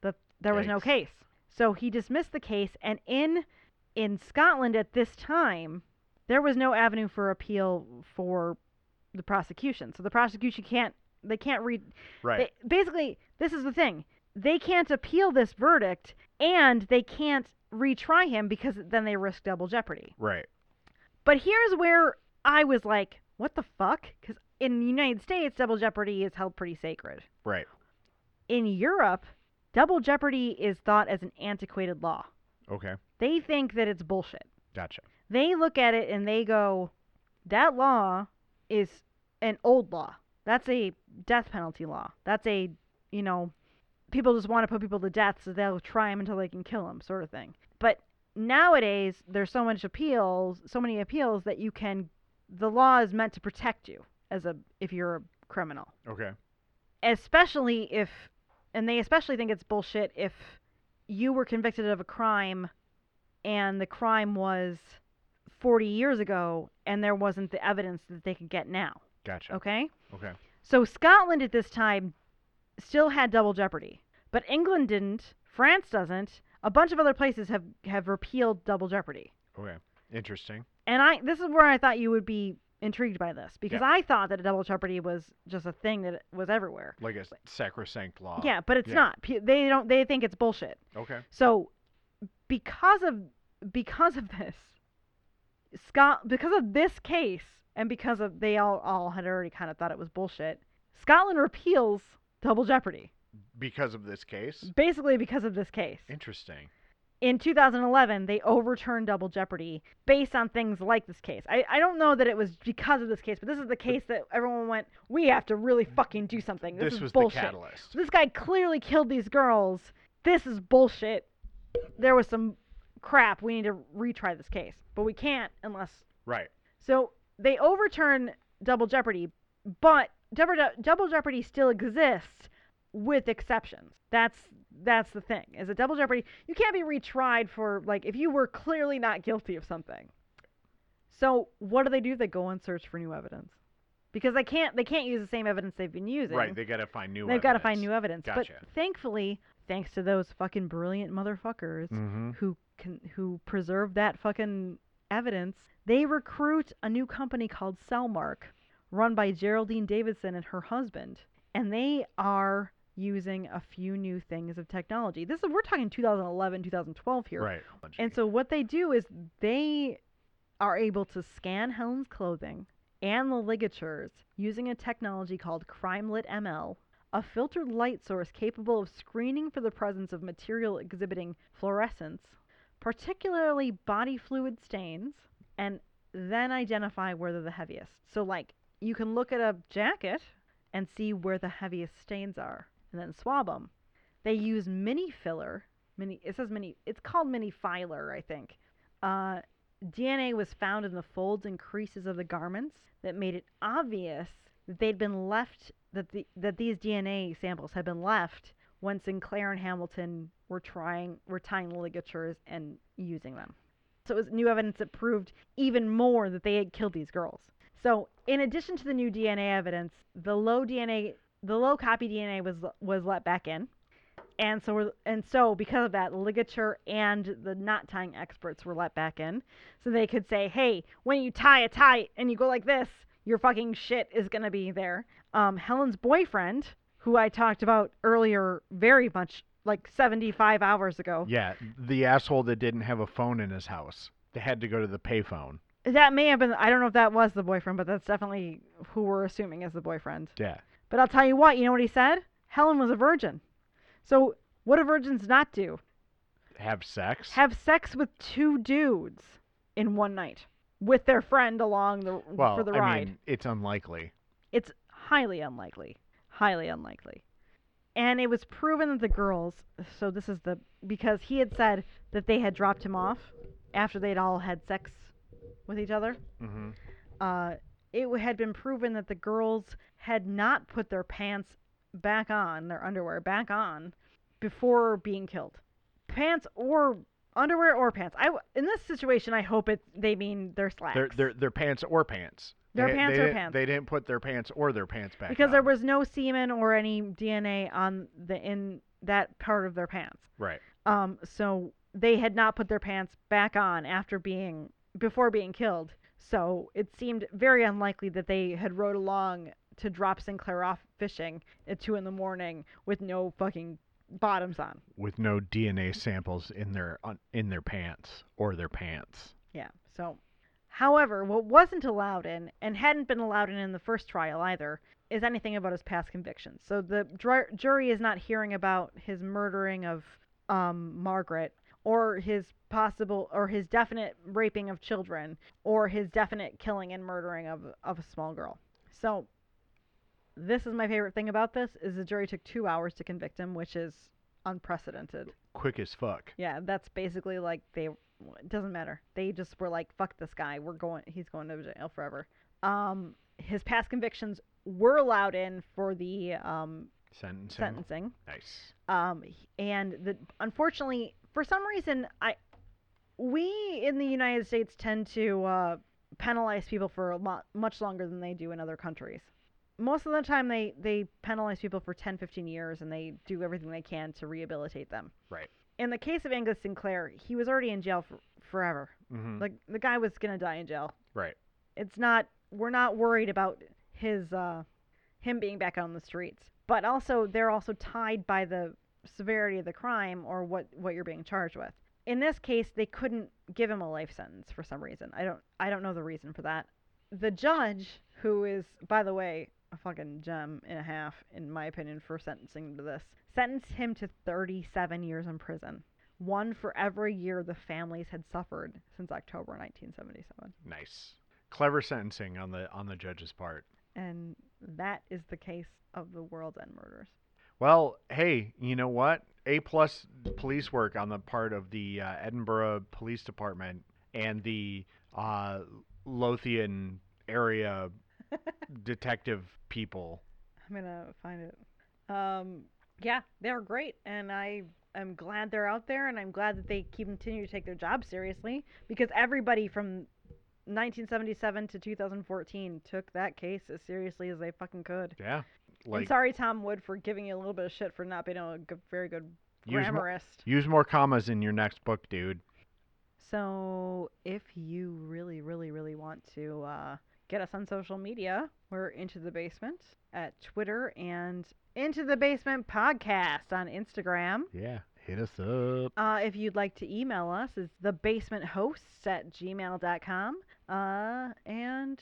that there was no case. So he dismissed the case, and in in Scotland at this time, there was no avenue for appeal for the prosecution. So the prosecution can't they can't read Right. they, basically, this is the thing. They can't appeal this verdict, and they can't retry him because then they risk double jeopardy. right. But here's where I was like, what the fuck? Because in the United States, double jeopardy is held pretty sacred. Right. In Europe, double jeopardy is thought as an antiquated law. Okay. They think that it's bullshit. Gotcha. They look at it and they go, that law is an old law. That's a death penalty law. That's a, you know, people just want to put people to death so they'll try them until they can kill them, sort of thing. But nowadays, there's so much appeals, so many appeals that you can, the law is meant to protect you as a, if you're a criminal. Okay. Especially if, and they especially think it's bullshit if you were convicted of a crime and the crime was 40 years ago and there wasn't the evidence that they could get now. Gotcha. Okay? Okay. So Scotland at this time still had double jeopardy, but England didn't, France doesn't, a bunch of other places have, have repealed double jeopardy. Okay. Interesting. And I this is where I thought you would be intrigued by this because Yeah. I thought that a double jeopardy was just a thing that was everywhere. Like a sacrosanct law. Yeah, but it's yeah. not. They don't they think it's bullshit. Okay. So because of because of this, Scot because of this case and because of they all all had already kind of thought it was bullshit, Scotland repeals double jeopardy. Because of this case. Basically because of this case. Interesting. In 2011, they overturned double jeopardy based on things like this case. I, I don't know that it was because of this case, but this is the case that everyone went, we have to really fucking do something. This, This is was bullshit. the catalyst. This guy clearly killed these girls. This is bullshit. There was some crap. We need to retry this case. But we can't unless. Right. So they overturn Double Jeopardy, but Double, Double Jeopardy still exists with exceptions. That's that's the thing. Is a Double Jeopardy you can't be retried for like if you were clearly not guilty of something. So what do they do? They go and search for new evidence. Because they can't they can't use the same evidence they've been using. Right. They got to find new They've got to find new evidence. Gotcha. But thankfully, thanks to those fucking brilliant motherfuckers Mm-hmm. who can who preserve that fucking evidence, they recruit a new company called Cellmark, run by Geraldine Davidson and her husband, and they are using a few new things of technology. This is we're talking 2011, 2012 here. Right. And so what they do is they are able to scan Helen's clothing and the ligatures using a technology called Crime-lite ML a filtered light source capable of screening for the presence of material exhibiting fluorescence, particularly body fluid stains, and then identify where they're the heaviest. So, like, you can look at a jacket and see where the heaviest stains are, and then swab them. They use mini filler. Mini. It says mini. It's called MiniFiler, I think. Uh, DNA was found in the folds and creases of the garments that made it obvious that they'd been left that the that these DNA samples had been left when Sinclair and Hamilton were trying were tying ligatures and using them. So it was new evidence that proved even more that they had killed these girls. So in addition to the new DNA evidence, the low DNA the low copy DNA was was let back in. And so and so because of that, ligature and the knot tying experts were let back in, so they could say, "Hey, when you tie a tie and you go like this, your fucking shit is gonna be there." Um, Helen's boyfriend, who I talked about earlier, very much like 75 hours ago. Yeah, the asshole that didn't have a phone in his house. They had to go to the payphone. That may have been. I don't know if that was the boyfriend, but that's definitely who we're assuming is the boyfriend. Yeah. But I'll tell you what. You know what he said? Helen was a virgin. So what do virgins not do? Have sex? Have sex with two dudes in one night with their friend along the well, for the I ride. mean, it's unlikely. It's highly unlikely. Highly unlikely. And it was proven that the girls, so this is the, because he had said that they had dropped him off after they'd all had sex with each other. hmm Uh, it had been proven that the girls had not put their pants back on, their underwear back on, before being killed. Pants or underwear or pants. I in this situation, I hope it they mean their slacks. Their, their, their pants or pants. Their They- pants they or pants. They didn't put their pants or their pants back because there was no semen or any DNA on the in that part of their pants. Right. Um, so they had not put their pants back on after being before being killed. So it seemed very unlikely that they had rode along to drop Sinclair off fishing at two in the morning with no fucking bottoms on. With no DNA samples in their in their pants or their pants. Yeah. So, however, what wasn't allowed in and hadn't been allowed in in the first trial either is anything about his past convictions. So the dr- jury is not hearing about his murdering of um, Margaret or his possible or his definite raping of children or his definite killing and murdering of of a small girl. So this is my favorite thing about this is the jury took 2 hours to convict him, which is unprecedented. Quick as fuck. Yeah, that's basically like they. It doesn't matter. They just were like, "Fuck this guy. We're going. He's going to jail forever." Um, his past convictions were allowed in for the um Sentencing. sentencing. Nice. Um, and the unfortunately, for some reason, I we in the United States tend to uh, penalize people for a lot much longer than they do in other countries. Most of the time, they they penalize people for 10, 15 years, and they do everything they can to rehabilitate them. Right. In the case of Angus Sinclair, he was already in jail for forever. hmm Like the guy was gonna die in jail. Right. It's not. We're not worried about his uh, him being back on the streets. But also, they're also tied by the severity of the crime or what what you're being charged with. In this case, they couldn't give him a life sentence for some reason. I don't I don't know the reason for that. The judge, who is by the way a fucking gem and a half in my opinion for sentencing him to this, sentenced him to 37 years in prison. One for every year the families had suffered since October 1977. Nice. Clever sentencing on the on the judge's part. And that is the case of the World's End murders. Well, hey, you know what? A plus police work on the part of the uh, Edinburgh Police Department and the uh, Lothian area detective people. I'm gonna find it. Um, yeah, they're great, and I am glad they're out there, and I'm glad that they keep continue to take their job seriously because everybody from 1977 to 2014 took that case as seriously as they fucking could. Yeah, and like sorry, Tom Wood, for giving you a little bit of shit for not being a good, very good use more, grammarist. use more commas in your next book, dude. So, if you really, really, really want to uh, get us on social media, we're Into the Basement at Twitter and Into the Basement Podcast on Instagram. Yeah, hit us up. Uh, if you'd like to email us, it's thebasementhosts at gmail.com. Uh, and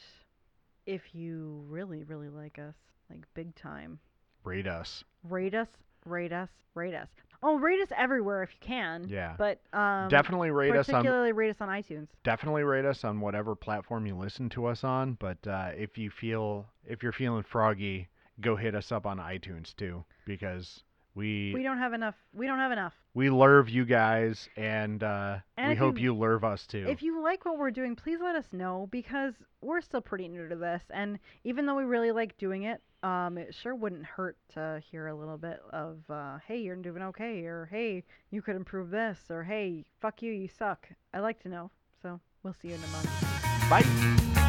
if you really, really like us, like big time, Rate us. Rate us, rate us, rate us. Oh, rate us everywhere if you can. Yeah. But um, definitely rate us on particularly rate us on iTunes. definitely rate us on whatever platform you listen to us on. But uh, if you feel if you're feeling froggy, go hit us up on iTunes too because we We don't have enough. We don't have enough. we love you guys and, uh, And we hope you- you love us too. If you like what we're doing, please let us know because we're still pretty new to this, and even though we really like doing it, um, it sure wouldn't hurt to hear a little bit of, uh, "Hey, you're doing okay," or "Hey, you could improve this," or "Hey, fuck you, you suck." I like to know. So we'll see you in a month. Bye.